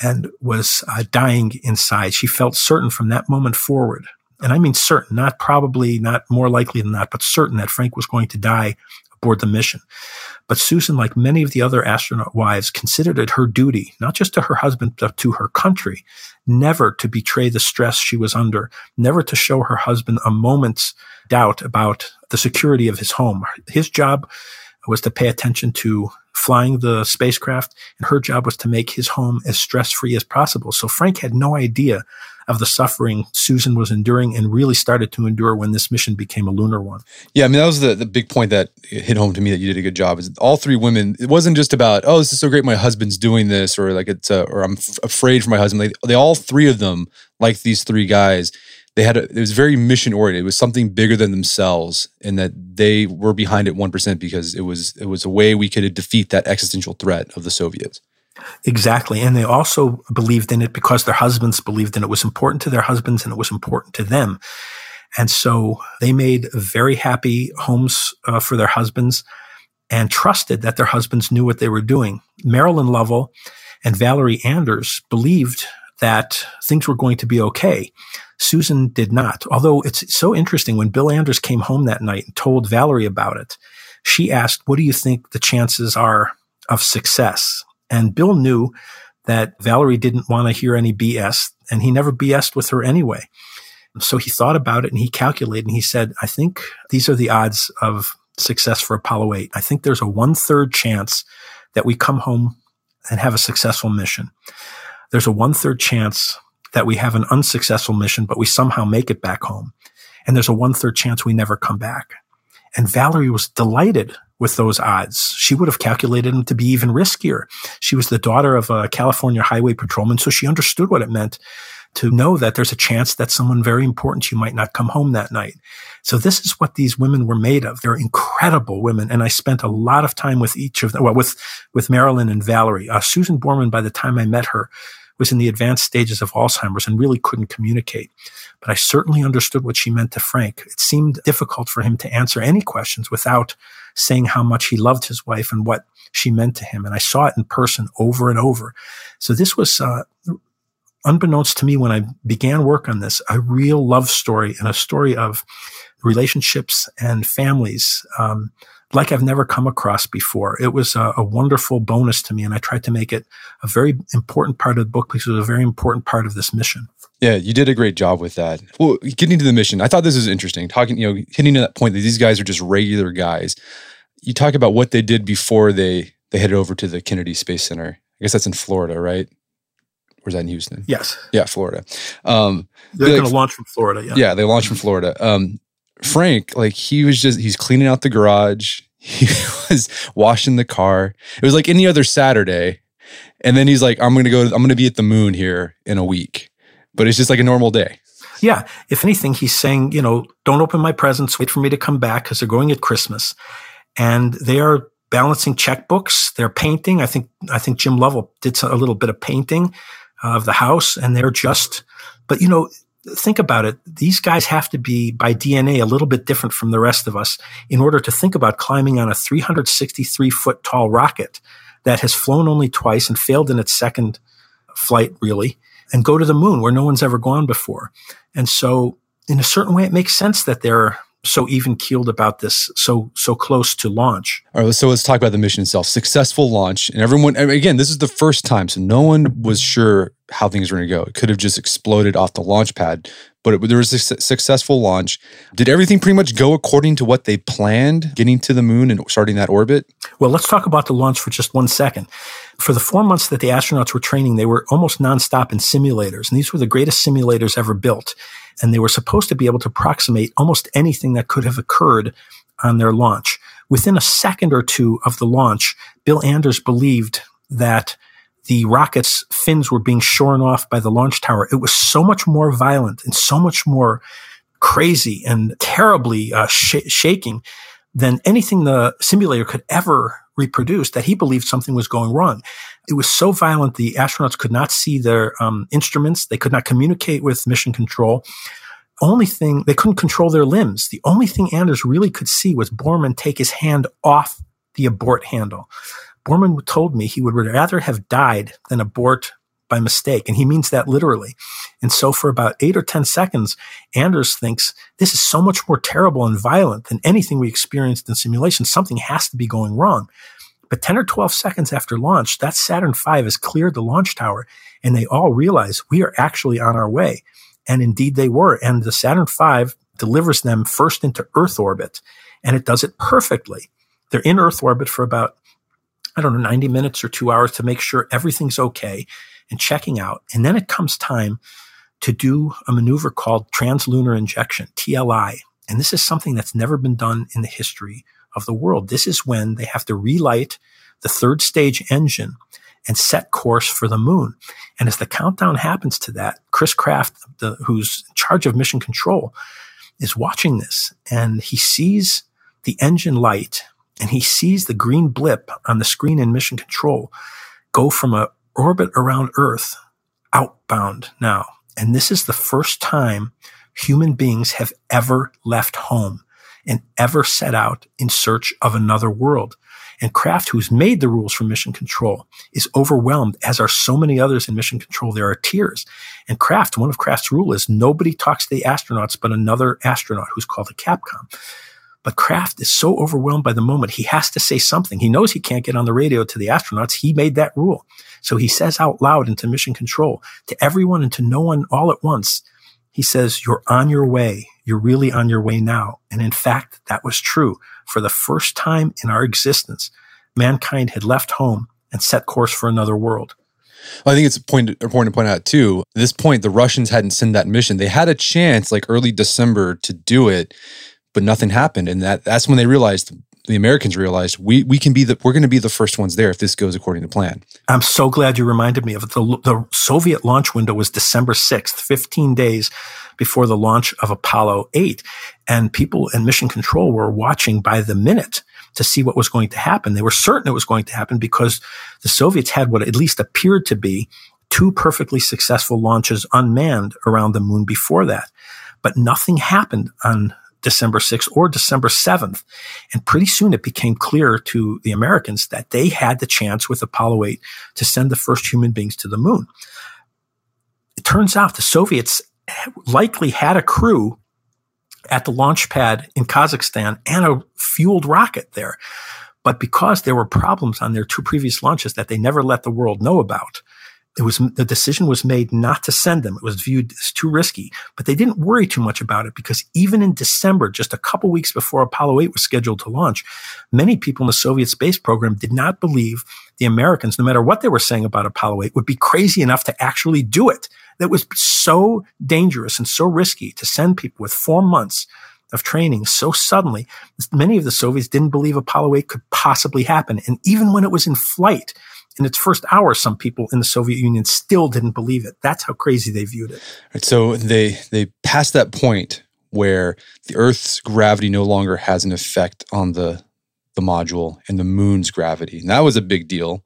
and was uh, dying inside. She felt certain from that moment forward. And I mean certain, not probably, not more likely than that, but certain that Frank was going to die aboard the mission. But Susan, like many of the other astronaut wives, considered it her duty, not just to her husband, but to her country, never to betray the stress she was under, never to show her husband a moment's doubt about the security of his home. His job was to pay attention to flying the spacecraft, and her job was to make his home as stress free as possible. So Frank had no idea of the suffering Susan was enduring and really started to endure when this mission became a lunar one. Yeah, I mean, that was the, the big point that hit home to me that you did a good job is all three women, it wasn't just about, oh, this is so great, my husband's doing this, or like it's, uh, or I'm f- afraid for my husband. They, they all three of them, like these three guys, they had a, it was very mission oriented. It was something bigger than themselves, and that they were behind it one percent because it was it was a way we could defeat that existential threat of the Soviets. Exactly. And they also believed in it because their husbands believed in it. it was important to their husbands and it was important to them. And so they made very happy homes uh, for their husbands and trusted that their husbands knew what they were doing. Marilyn Lovell and Valerie Anders believed that things were going to be okay. Susan did not. Although it's so interesting when Bill Anders came home that night and told Valerie about it, she asked, What do you think the chances are of success? And Bill knew that Valerie didn't want to hear any BS, and he never BS'd with her anyway. So he thought about it and he calculated and he said, I think these are the odds of success for Apollo 8. I think there's a one third chance that we come home and have a successful mission. There's a one third chance that we have an unsuccessful mission, but we somehow make it back home. And there's a one third chance we never come back. And Valerie was delighted with those odds. She would have calculated them to be even riskier. She was the daughter of a California highway patrolman, so she understood what it meant to know that there's a chance that someone very important to you might not come home that night. So this is what these women were made of. They're incredible women. And I spent a lot of time with each of them, well, with, with Marilyn and Valerie. Uh, Susan Borman, by the time I met her, was in the advanced stages of Alzheimer's and really couldn't communicate. But I certainly understood what she meant to Frank. It seemed difficult for him to answer any questions without saying how much he loved his wife and what she meant to him. And I saw it in person over and over. So this was, uh, unbeknownst to me when I began work on this, a real love story and a story of relationships and families. Um, like I've never come across before. It was a, a, wonderful bonus to me, and I tried to make it a very important part of the book because it was a very important part of this mission. Yeah, you did a great job with that. Well, getting to the mission, I thought this was interesting. Talking, you know, hitting to that point that these guys are just regular guys. You talk about what they did before they they headed over to the Kennedy Space Center. I guess that's in Florida, right? Or is that in Houston? Yes. Yeah, Florida. Um, They're going to launch from Florida. Yeah. Yeah, they launched from Florida. Um, Frank, like he was just he's cleaning out the garage. He was washing the car. It was like any other Saturday. And then he's like, I'm gonna go, I'm gonna be at the moon here in a week. But it's just like a normal day. Yeah. If anything, he's saying, you know, don't open my presents, wait for me to come back because they're going at Christmas. And they are balancing checkbooks. They're painting. I think I think Jim Lovell did a little bit of painting of the house, and they're just. But you know, think about it. These guys have to be by DNA a little bit different from the rest of us in order to think about climbing on a 363 foot tall rocket that has flown only twice and failed in its second flight, really, and go to the moon where no one's ever gone before. And so, in a certain way, it makes sense that they're so even keeled about this, so so close to launch. All right, so let's talk about the mission itself. Successful launch, and everyone again, this is the first time, so no one was sure how things were going to go. It could have just exploded off the launch pad, but it, there was a su- successful launch. Did everything pretty much go according to what they planned, getting to the moon and starting that orbit? Well, let's talk about the launch for just one second. For the four months that the astronauts were training, they were almost nonstop in simulators, and these were the greatest simulators ever built and they were supposed to be able to approximate almost anything that could have occurred on their launch. Within a second or two of the launch, Bill Anders believed that the rocket's fins were being shorn off by the launch tower. It was so much more violent and so much more crazy and terribly uh, sh- shaking than anything the simulator could ever reproduce that he believed something was going wrong. It was so violent the astronauts could not see their um, instruments. They could not communicate with mission control. Only thing they couldn't control their limbs. The only thing Anders really could see was Borman take his hand off the abort handle. Borman told me he would rather have died than abort by mistake. And he means that literally. And so for about eight or 10 seconds, Anders thinks this is so much more terrible and violent than anything we experienced in simulation. Something has to be going wrong. But 10 or 12 seconds after launch, that Saturn V has cleared the launch tower and they all realize we are actually on our way. And indeed they were. And the Saturn V delivers them first into Earth orbit and it does it perfectly. They're in Earth orbit for about, I don't know, 90 minutes or two hours to make sure everything's okay and checking out. And then it comes time to do a maneuver called translunar injection, TLI. And this is something that's never been done in the history of the world. This is when they have to relight the third stage engine and set course for the moon. And as the countdown happens to that, Chris Kraft, the, who's in charge of mission control, is watching this and he sees the engine light and he sees the green blip on the screen in mission control go from a orbit around Earth outbound now. And this is the first time human beings have ever left home and ever set out in search of another world. And Kraft, who's made the rules for mission control, is overwhelmed, as are so many others in mission control. There are tears. And Kraft, one of Kraft's rules is nobody talks to the astronauts but another astronaut who's called a Capcom. But Kraft is so overwhelmed by the moment, he has to say something. He knows he can't get on the radio to the astronauts. He made that rule. So he says out loud into mission control to everyone and to no one all at once. He says, you're on your way. You're really on your way now. And in fact, that was true. For the first time in our existence, mankind had left home and set course for another world. Well, I think it's point, important to point out too. At this point, the Russians hadn't sent that mission. They had a chance, like early December, to do it, but nothing happened. And that that's when they realized the Americans realized we we can be the we're going to be the first ones there if this goes according to plan. I'm so glad you reminded me of it. The, the Soviet launch window was December 6th, 15 days before the launch of Apollo 8. And people in mission control were watching by the minute to see what was going to happen. They were certain it was going to happen because the Soviets had what at least appeared to be two perfectly successful launches unmanned around the moon before that. But nothing happened on December 6th or December 7th. And pretty soon it became clear to the Americans that they had the chance with Apollo 8 to send the first human beings to the moon. It turns out the Soviets likely had a crew at the launch pad in Kazakhstan and a fueled rocket there. But because there were problems on their two previous launches that they never let the world know about, it was the decision was made not to send them. It was viewed as too risky, but they didn't worry too much about it because even in December, just a couple weeks before Apollo 8 was scheduled to launch, many people in the Soviet space program did not believe the Americans, no matter what they were saying about Apollo 8, would be crazy enough to actually do it. That was so dangerous and so risky to send people with four months of training so suddenly. Many of the Soviets didn't believe Apollo 8 could possibly happen. And even when it was in flight, in its first hour, some people in the Soviet Union still didn't believe it. That's how crazy they viewed it. Right, so they they passed that point where the Earth's gravity no longer has an effect on the the module and the moon's gravity. And that was a big deal.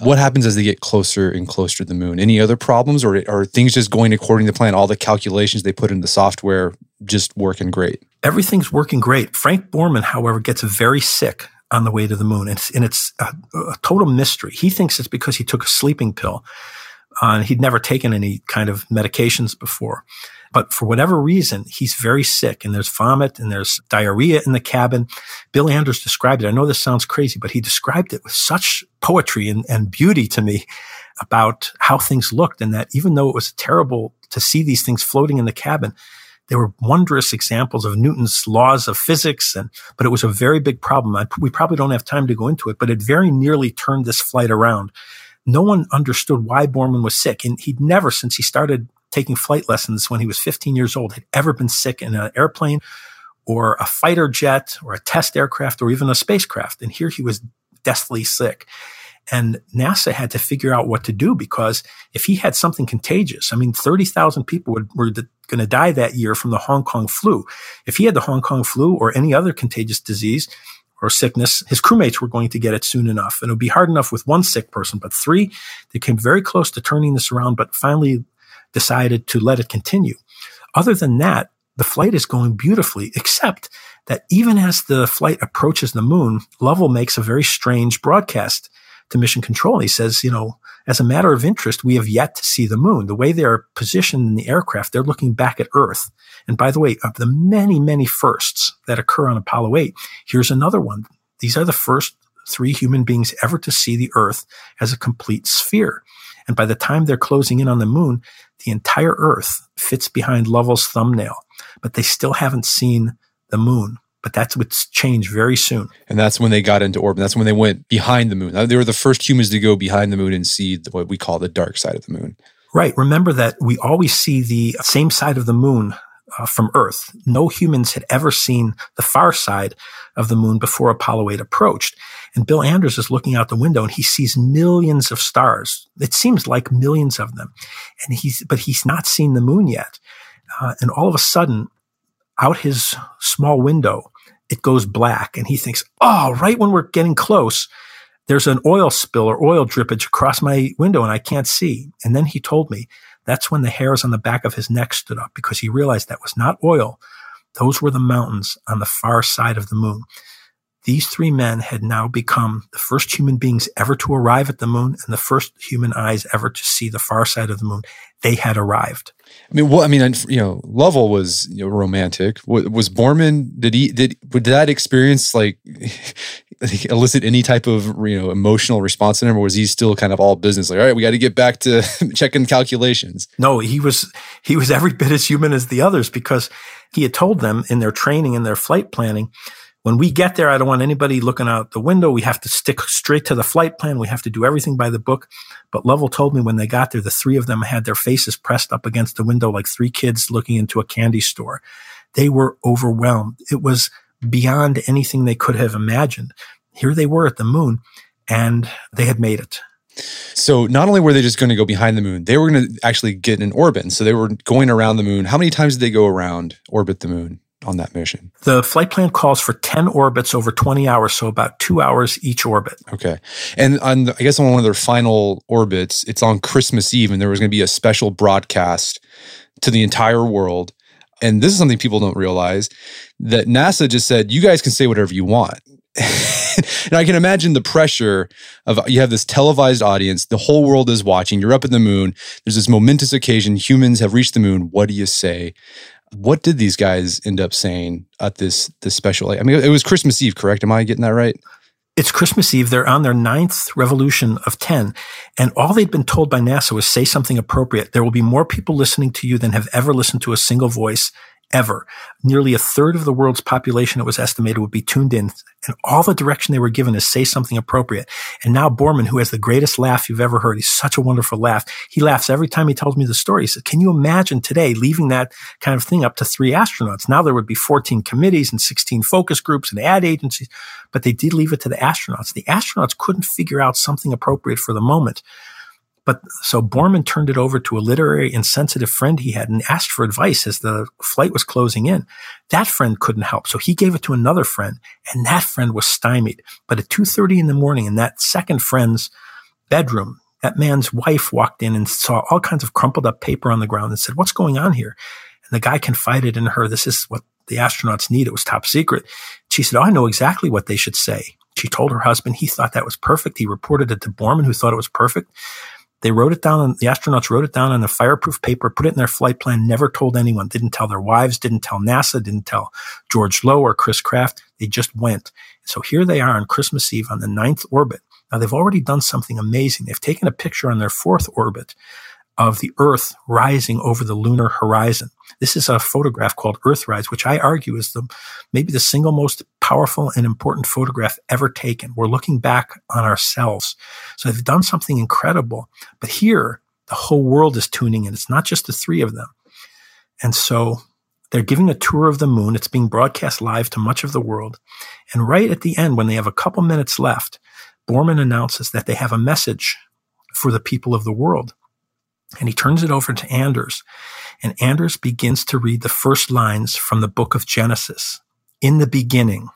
What happens as they get closer and closer to the moon? Any other problems, or are things just going according to plan? All the calculations they put in the software just working great. Everything's working great. Frank Borman, however, gets very sick on the way to the moon. And it's, and it's a, a, total mystery. He thinks it's because he took a sleeping pill. Uh, he'd never taken any kind of medications before. But for whatever reason, he's very sick and there's vomit and there's diarrhea in the cabin. Bill Anders described it. I know this sounds crazy, but he described it with such poetry and, and beauty to me about how things looked and that even though it was terrible to see these things floating in the cabin, they were wondrous examples of Newton's laws of physics, and but it was a very big problem. I, we probably don't have time to go into it, but it very nearly turned this flight around. No one understood why Borman was sick, and he'd never, since he started taking flight lessons when he was 15 years old, had ever been sick in an airplane or a fighter jet or a test aircraft or even a spacecraft. And here he was deathly sick. And NASA had to figure out what to do because if he had something contagious, I mean, 30,000 people would, were going to die that year from the Hong Kong flu. If he had the Hong Kong flu or any other contagious disease, or sickness, his crewmates were going to get it soon enough. And it would be hard enough with one sick person, but three, they came very close to turning this around, but finally decided to let it continue. Other than that, the flight is going beautifully, except that even as the flight approaches the moon, Lovell makes a very strange broadcast to mission control. He says, you know, as a matter of interest, we have yet to see the moon. The way they're positioned in the aircraft, they're looking back at Earth. And by the way, of the many, many firsts that occur on Apollo 8, here's another one. These are the first three human beings ever to see the Earth as a complete sphere. And by the time they're closing in on the moon, the entire Earth fits behind Lovell's thumbnail, but they still haven't seen the moon. But that's what's changed very soon. And that's when they got into orbit. That's when they went behind the moon. They were the first humans to go behind the moon and see what we call the dark side of the moon. Right. Remember that we always see the same side of the moon uh, from Earth. No humans had ever seen the far side of the moon before Apollo 8 approached. And Bill Anders is looking out the window and he sees millions of stars. It seems like millions of them. And he's, but he's not seen the moon yet. Uh, and all of a sudden, out his small window, it goes black. And he thinks, oh, right when we're getting close, there's an oil spill or oil drippage across my window and I can't see. And then he told me that's when the hairs on the back of his neck stood up because he realized that was not oil. Those were the mountains on the far side of the moon. These three men had now become the first human beings ever to arrive at the moon and the first human eyes ever to see the far side of the moon. They had arrived. I mean, well, I mean, you know, Lovell was you know, romantic. Was Borman? Did he? Did did that experience like elicit any type of you know emotional response in him, or was he still kind of all business? Like, all right, we got to get back to checking calculations. No, he was he was every bit as human as the others because he had told them in their training and their flight planning when we get there, I don't want anybody looking out the window. We have to stick straight to the flight plan. We have to do everything by the book. But Lovell told me when they got there, the three of them had their faces pressed up against the window like three kids looking into a candy store. They were overwhelmed. It was beyond anything they could have imagined. Here they were at the moon and they had made it. So not only were they just going to go behind the moon, they were going to actually get in orbit. So they were going around the moon. How many times did they go around orbit the moon? On that mission? The flight plan calls for 10 orbits over 20 hours, so about two hours each orbit. Okay. And on, I guess on one of their final orbits, it's on Christmas Eve, and there was going to be a special broadcast to the entire world. And this is something people don't realize that NASA just said, you guys can say whatever you want. and I can imagine the pressure of you have this televised audience, the whole world is watching, you're up in the moon, there's this momentous occasion, humans have reached the moon. What do you say? What did these guys end up saying at this this special? I mean, it was Christmas Eve, correct? Am I getting that right? It's Christmas Eve. They're on their ninth revolution of 10. And all they'd been told by NASA was say something appropriate. There will be more people listening to you than have ever listened to a single voice ever. Nearly a third of the world's population, it was estimated, would be tuned in. And all the direction they were given is say something appropriate. And now Borman, who has the greatest laugh you've ever heard, he's such a wonderful laugh. He laughs every time he tells me the story. He says, can you imagine today leaving that kind of thing up to three astronauts? Now there would be 14 committees and 16 focus groups and ad agencies, but they did leave it to the astronauts. The astronauts couldn't figure out something appropriate for the moment. But so Borman turned it over to a literary and sensitive friend he had and asked for advice as the flight was closing in. That friend couldn't help. So he gave it to another friend and that friend was stymied. But at 2.30 in the morning in that second friend's bedroom, that man's wife walked in and saw all kinds of crumpled up paper on the ground and said, what's going on here? And the guy confided in her, this is what the astronauts need. It was top secret. She said, Oh, I know exactly what they should say. She told her husband he thought that was perfect. He reported it to Borman, who thought it was perfect. They wrote it down, the astronauts wrote it down on a fireproof paper, put it in their flight plan, never told anyone, didn't tell their wives, didn't tell NASA, didn't tell George Low or Chris Kraft. They just went. So here they are on Christmas Eve on the ninth orbit. Now they've already done something amazing. They've taken a picture on their fourth orbit of the Earth rising over the lunar horizon. This is a photograph called Earthrise, which I argue is the maybe the single most powerful and important photograph ever taken. We're looking back on ourselves. So they've done something incredible. But here, the whole world is tuning in. It's not just the three of them. And so they're giving a tour of the moon. It's being broadcast live to much of the world. And right at the end, when they have a couple minutes left, Borman announces that they have a message for the people of the world. And he turns it over to Anders. And Anders begins to read the first lines from the book of Genesis. In the beginning.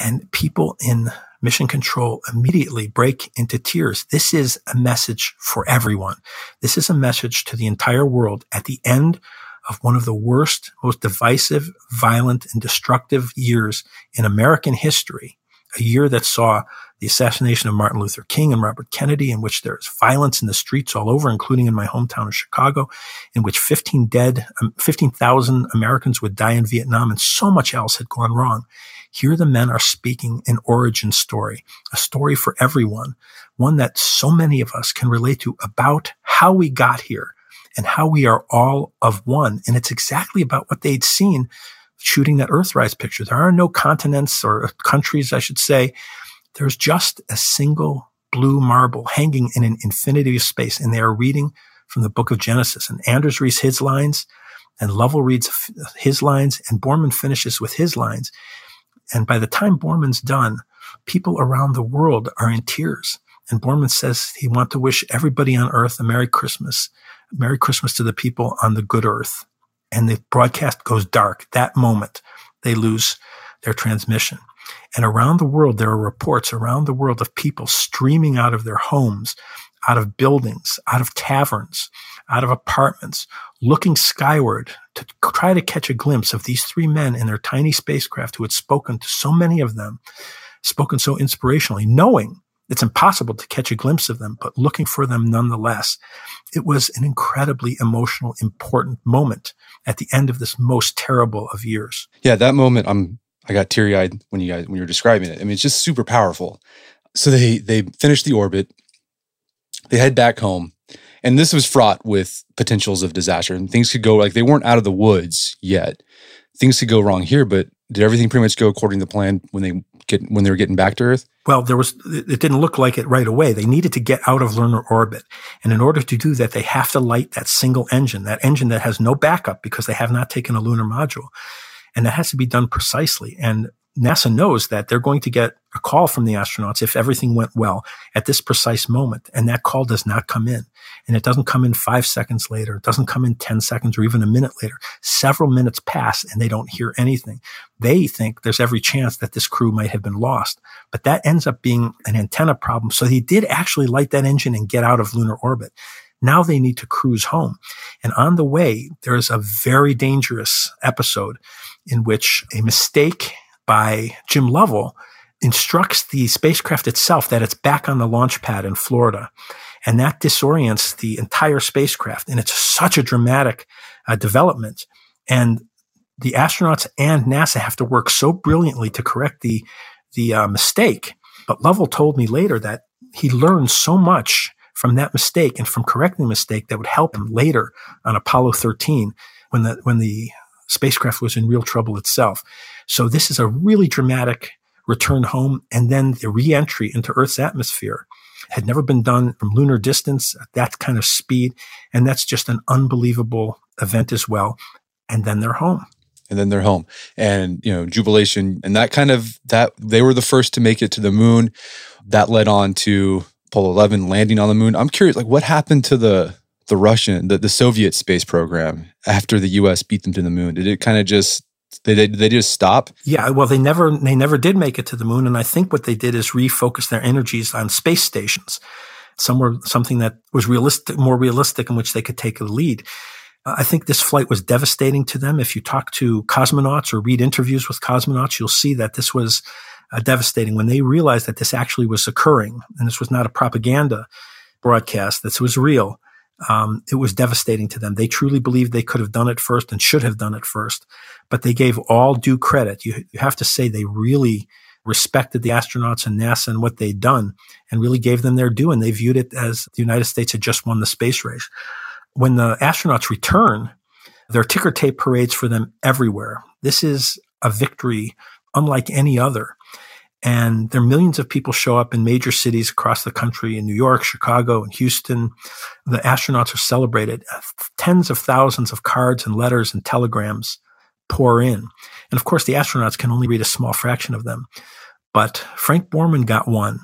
And people in mission control immediately break into tears. This is a message for everyone. This is a message to the entire world at the end of one of the worst, most divisive, violent, and destructive years in American history. A year that saw the assassination of Martin Luther King and Robert Kennedy, in which there's violence in the streets all over, including in my hometown of Chicago, in which 15 dead, um, 15,000 Americans would die in Vietnam, and so much else had gone wrong. Here the men are speaking an origin story, a story for everyone, one that so many of us can relate to about how we got here and how we are all of one. And it's exactly about what they'd seen shooting that Earthrise picture. There are no continents or countries, I should say. There's just a single blue marble hanging in an infinity of space. And they are reading from the book of Genesis. And Anders reads his lines and Lovell reads his lines and Borman finishes with his lines. And by the time Borman's done, people around the world are in tears. And Borman says he wants to wish everybody on earth a Merry Christmas. Merry Christmas to the people on the good earth. And the broadcast goes dark. That moment, they lose their transmission. And around the world, there are reports around the world of people streaming out of their homes, out of buildings, out of taverns, out of apartments, looking skyward to try to catch a glimpse of these three men in their tiny spacecraft who had spoken to so many of them, spoken so inspirationally, knowing it's impossible to catch a glimpse of them, but looking for them nonetheless. It was an incredibly emotional, important moment at the end of this most terrible of years. Yeah, that moment, I'm I got teary eyed when you guys when you were describing it. I mean, it's just super powerful. So they they finish the orbit, they head back home, and this was fraught with potentials of disaster. And things could go like they weren't out of the woods yet. Things could go wrong here but did everything pretty much go according to plan when they get when they were getting back to earth? Well there was it didn't look like it right away. They needed to get out of lunar orbit. And in order to do that they have to light that single engine that engine that has no backup because they have not taken a lunar module and that has to be done precisely and NASA knows that they're going to get a call from the astronauts if everything went well at this precise moment. And that call does not come in. And it doesn't come in five seconds later. It doesn't come in 10 seconds or even a minute later. Several minutes pass and they don't hear anything. They think there's every chance that this crew might have been lost. But that ends up being an antenna problem. So they did actually light that engine and get out of lunar orbit. Now they need to cruise home. And on the way, there is a very dangerous episode in which a mistake by Jim Lovell instructs the spacecraft itself that it's back on the launch pad in Florida. And that disorients the entire spacecraft. And it's such a dramatic uh, development. And the astronauts and NASA have to work so brilliantly to correct the, the uh, mistake. But Lovell told me later that he learned so much from that mistake and from correcting the mistake that would help him later on Apollo 13 when the, when the spacecraft was in real trouble itself. So this is a really dramatic return home and then the reentry into Earth's atmosphere had never been done from lunar distance at that kind of speed. And that's just an unbelievable event as well. And then they're home. And then they're home. And, you know, jubilation and that kind of that they were the first to make it to the moon. That led on to Apollo 11 landing on the moon. I'm curious, like what happened to the the Russian, the, the Soviet space program after the US beat them to the moon? Did it kind of just they, they they just stop? Yeah, well, they never they never did make it to the moon, and I think what they did is refocus their energies on space stations, somewhere something that was realistic, more realistic, in which they could take a lead. I think this flight was devastating to them. If you talk to cosmonauts or read interviews with cosmonauts, you'll see that this was uh, devastating when they realized that this actually was occurring, and this was not a propaganda broadcast. This was real um, it was devastating to them. They truly believed they could have done it first and should have done it first, but they gave all due credit. You, you have to say they really respected the astronauts and NASA and what they'd done and really gave them their due. And they viewed it as the United States had just won the space race. When the astronauts return, there are ticker tape parades for them everywhere. This is a victory unlike any other. And there are millions of people show up in major cities across the country in New York, Chicago, and Houston. The astronauts are celebrated. Uh, tens of thousands of cards and letters and telegrams pour in. And of course, the astronauts can only read a small fraction of them. But Frank Borman got one.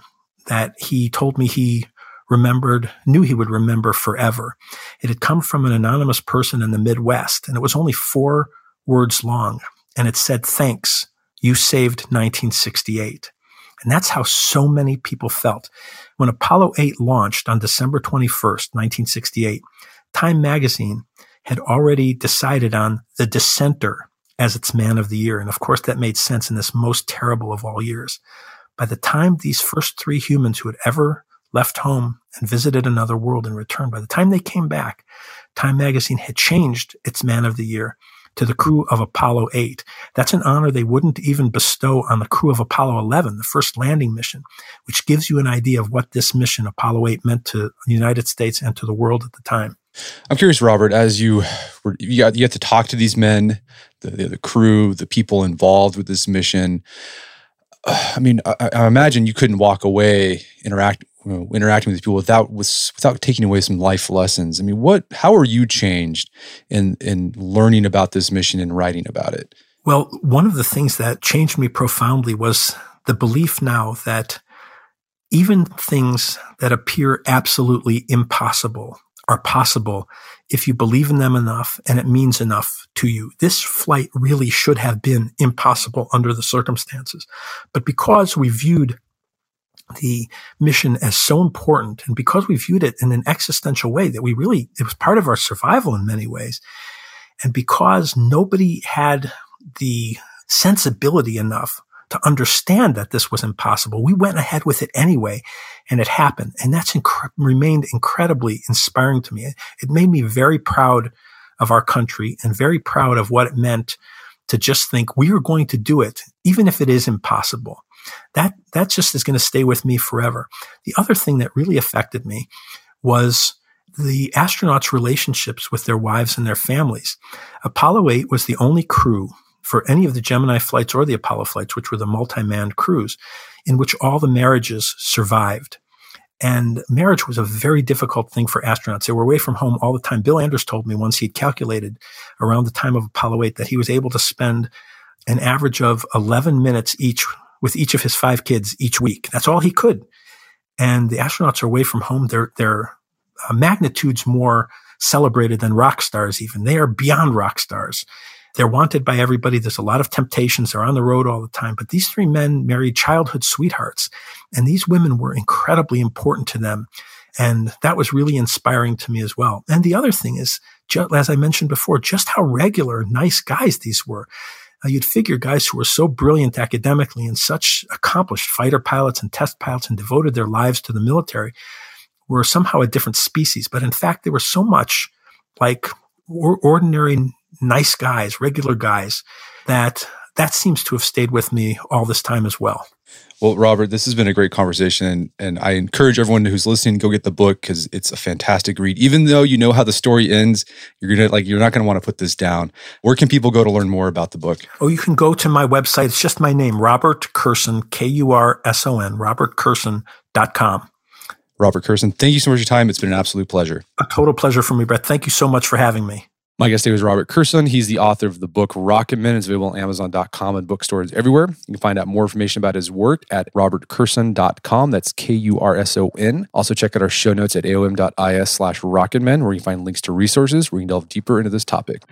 that he told me he remembered, knew he would remember forever. It had come from an anonymous person in the Midwest, and it was only four words long. And it said, Thanks, you saved 1968. And that's how so many people felt. When Apollo 8 launched on December 21st, 1968, Time magazine had already decided on the dissenter as its man of the year. And of course, that made sense in this most terrible of all years. By the time these first three humans who had ever left home and visited another world and returned, by the time they came back, Time magazine had changed its man of the year to the crew of Apollo 8. That's an honor they wouldn't even bestow on the crew of Apollo 11, the first landing mission, which gives you an idea of what this mission, Apollo 8, meant to the United States and to the world at the time. I'm curious, Robert, as you were, you got, you to talk to these men, the, the, the crew, the people involved with this mission. I mean, I, I, imagine you couldn't walk away interact you know, interacting with people without with, without taking away some life lessons. I mean, what how are you changed in in learning about this mission and writing about it? Well, one of the things that changed me profoundly was the belief now that even things that appear absolutely impossible are possible if you believe in them enough and it means enough to you. This flight really should have been impossible under the circumstances. But because we viewed the mission as so important and because we viewed it in an existential way that we really, it was part of our survival in many ways. And because nobody had the sensibility enough to understand that this was impossible. We went ahead with it anyway, and it happened. And that's remained incredibly inspiring to me. It made me very proud of our country and very proud of what it meant to just think we are going to do it, even if it is impossible. That, that just is going to stay with me forever. The other thing that really affected me was the astronauts' relationships with their wives and their families. Apollo 8 was the only crew for any of the Gemini flights or the Apollo flights, which were the multi-manned crews, in which all the marriages survived. And marriage was a very difficult thing for astronauts. They were away from home all the time. Bill Anders told me once he'd calculated around the time of Apollo 8 that he was able to spend an average of 11 minutes each with each of his five kids each week. That's all he could. And the astronauts are away from home. They're, they're uh, magnitudes more celebrated than rock stars even. They are beyond rock stars. They're wanted by everybody. There's a lot of temptations. They're on the road all the time. But these three men married childhood sweethearts. And these women were incredibly important to them. And that was really inspiring to me as well. And the other thing is, as I mentioned before, just how regular, nice guys these were. Uh, you'd figure guys who were so brilliant academically and such accomplished fighter pilots and test pilots and devoted their lives to the military were somehow a different species. But in fact, they were so much like ordinary nice guys, regular guys, that that seems to have stayed with me all this time as well. Well, Robert, this has been a great conversation, and, and I encourage everyone who's listening go get the book because it's a fantastic read. Even though you know how the story ends, you're gonna like you're not gonna want to put this down. Where can people go to learn more about the book? Oh, you can go to my website. It's just my name, Robert Kurson, K U R S O N, robertkurson.com. Robert Kurson, thank you so much for your time. It's been an absolute pleasure. A total pleasure for me, Brett. Thank you so much for having me. My guest today was Robert Kurson. He's the author of the book Rocketmen. It's available on Amazon.com and bookstores everywhere. You can find out more information about his work at robertkurson.com. That's K U R S O N. Also, check out our show notes at aom.is slash rocketmen, where you can find links to resources where you can delve deeper into this topic.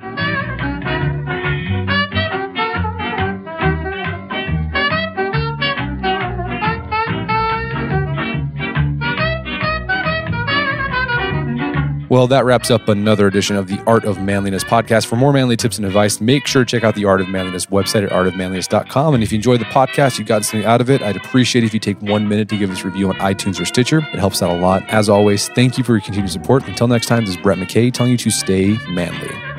Well, that wraps up another edition of the Art of Manliness podcast. For more manly tips and advice, make sure to check out the Art of Manliness website at artofmanliness.com. And if you enjoyed the podcast, you got something out of it, I'd appreciate if you take one minute to give us a review on iTunes or Stitcher. It helps out a lot. As always, thank you for your continued support. Until next time, this is Brett McKay telling you to stay manly.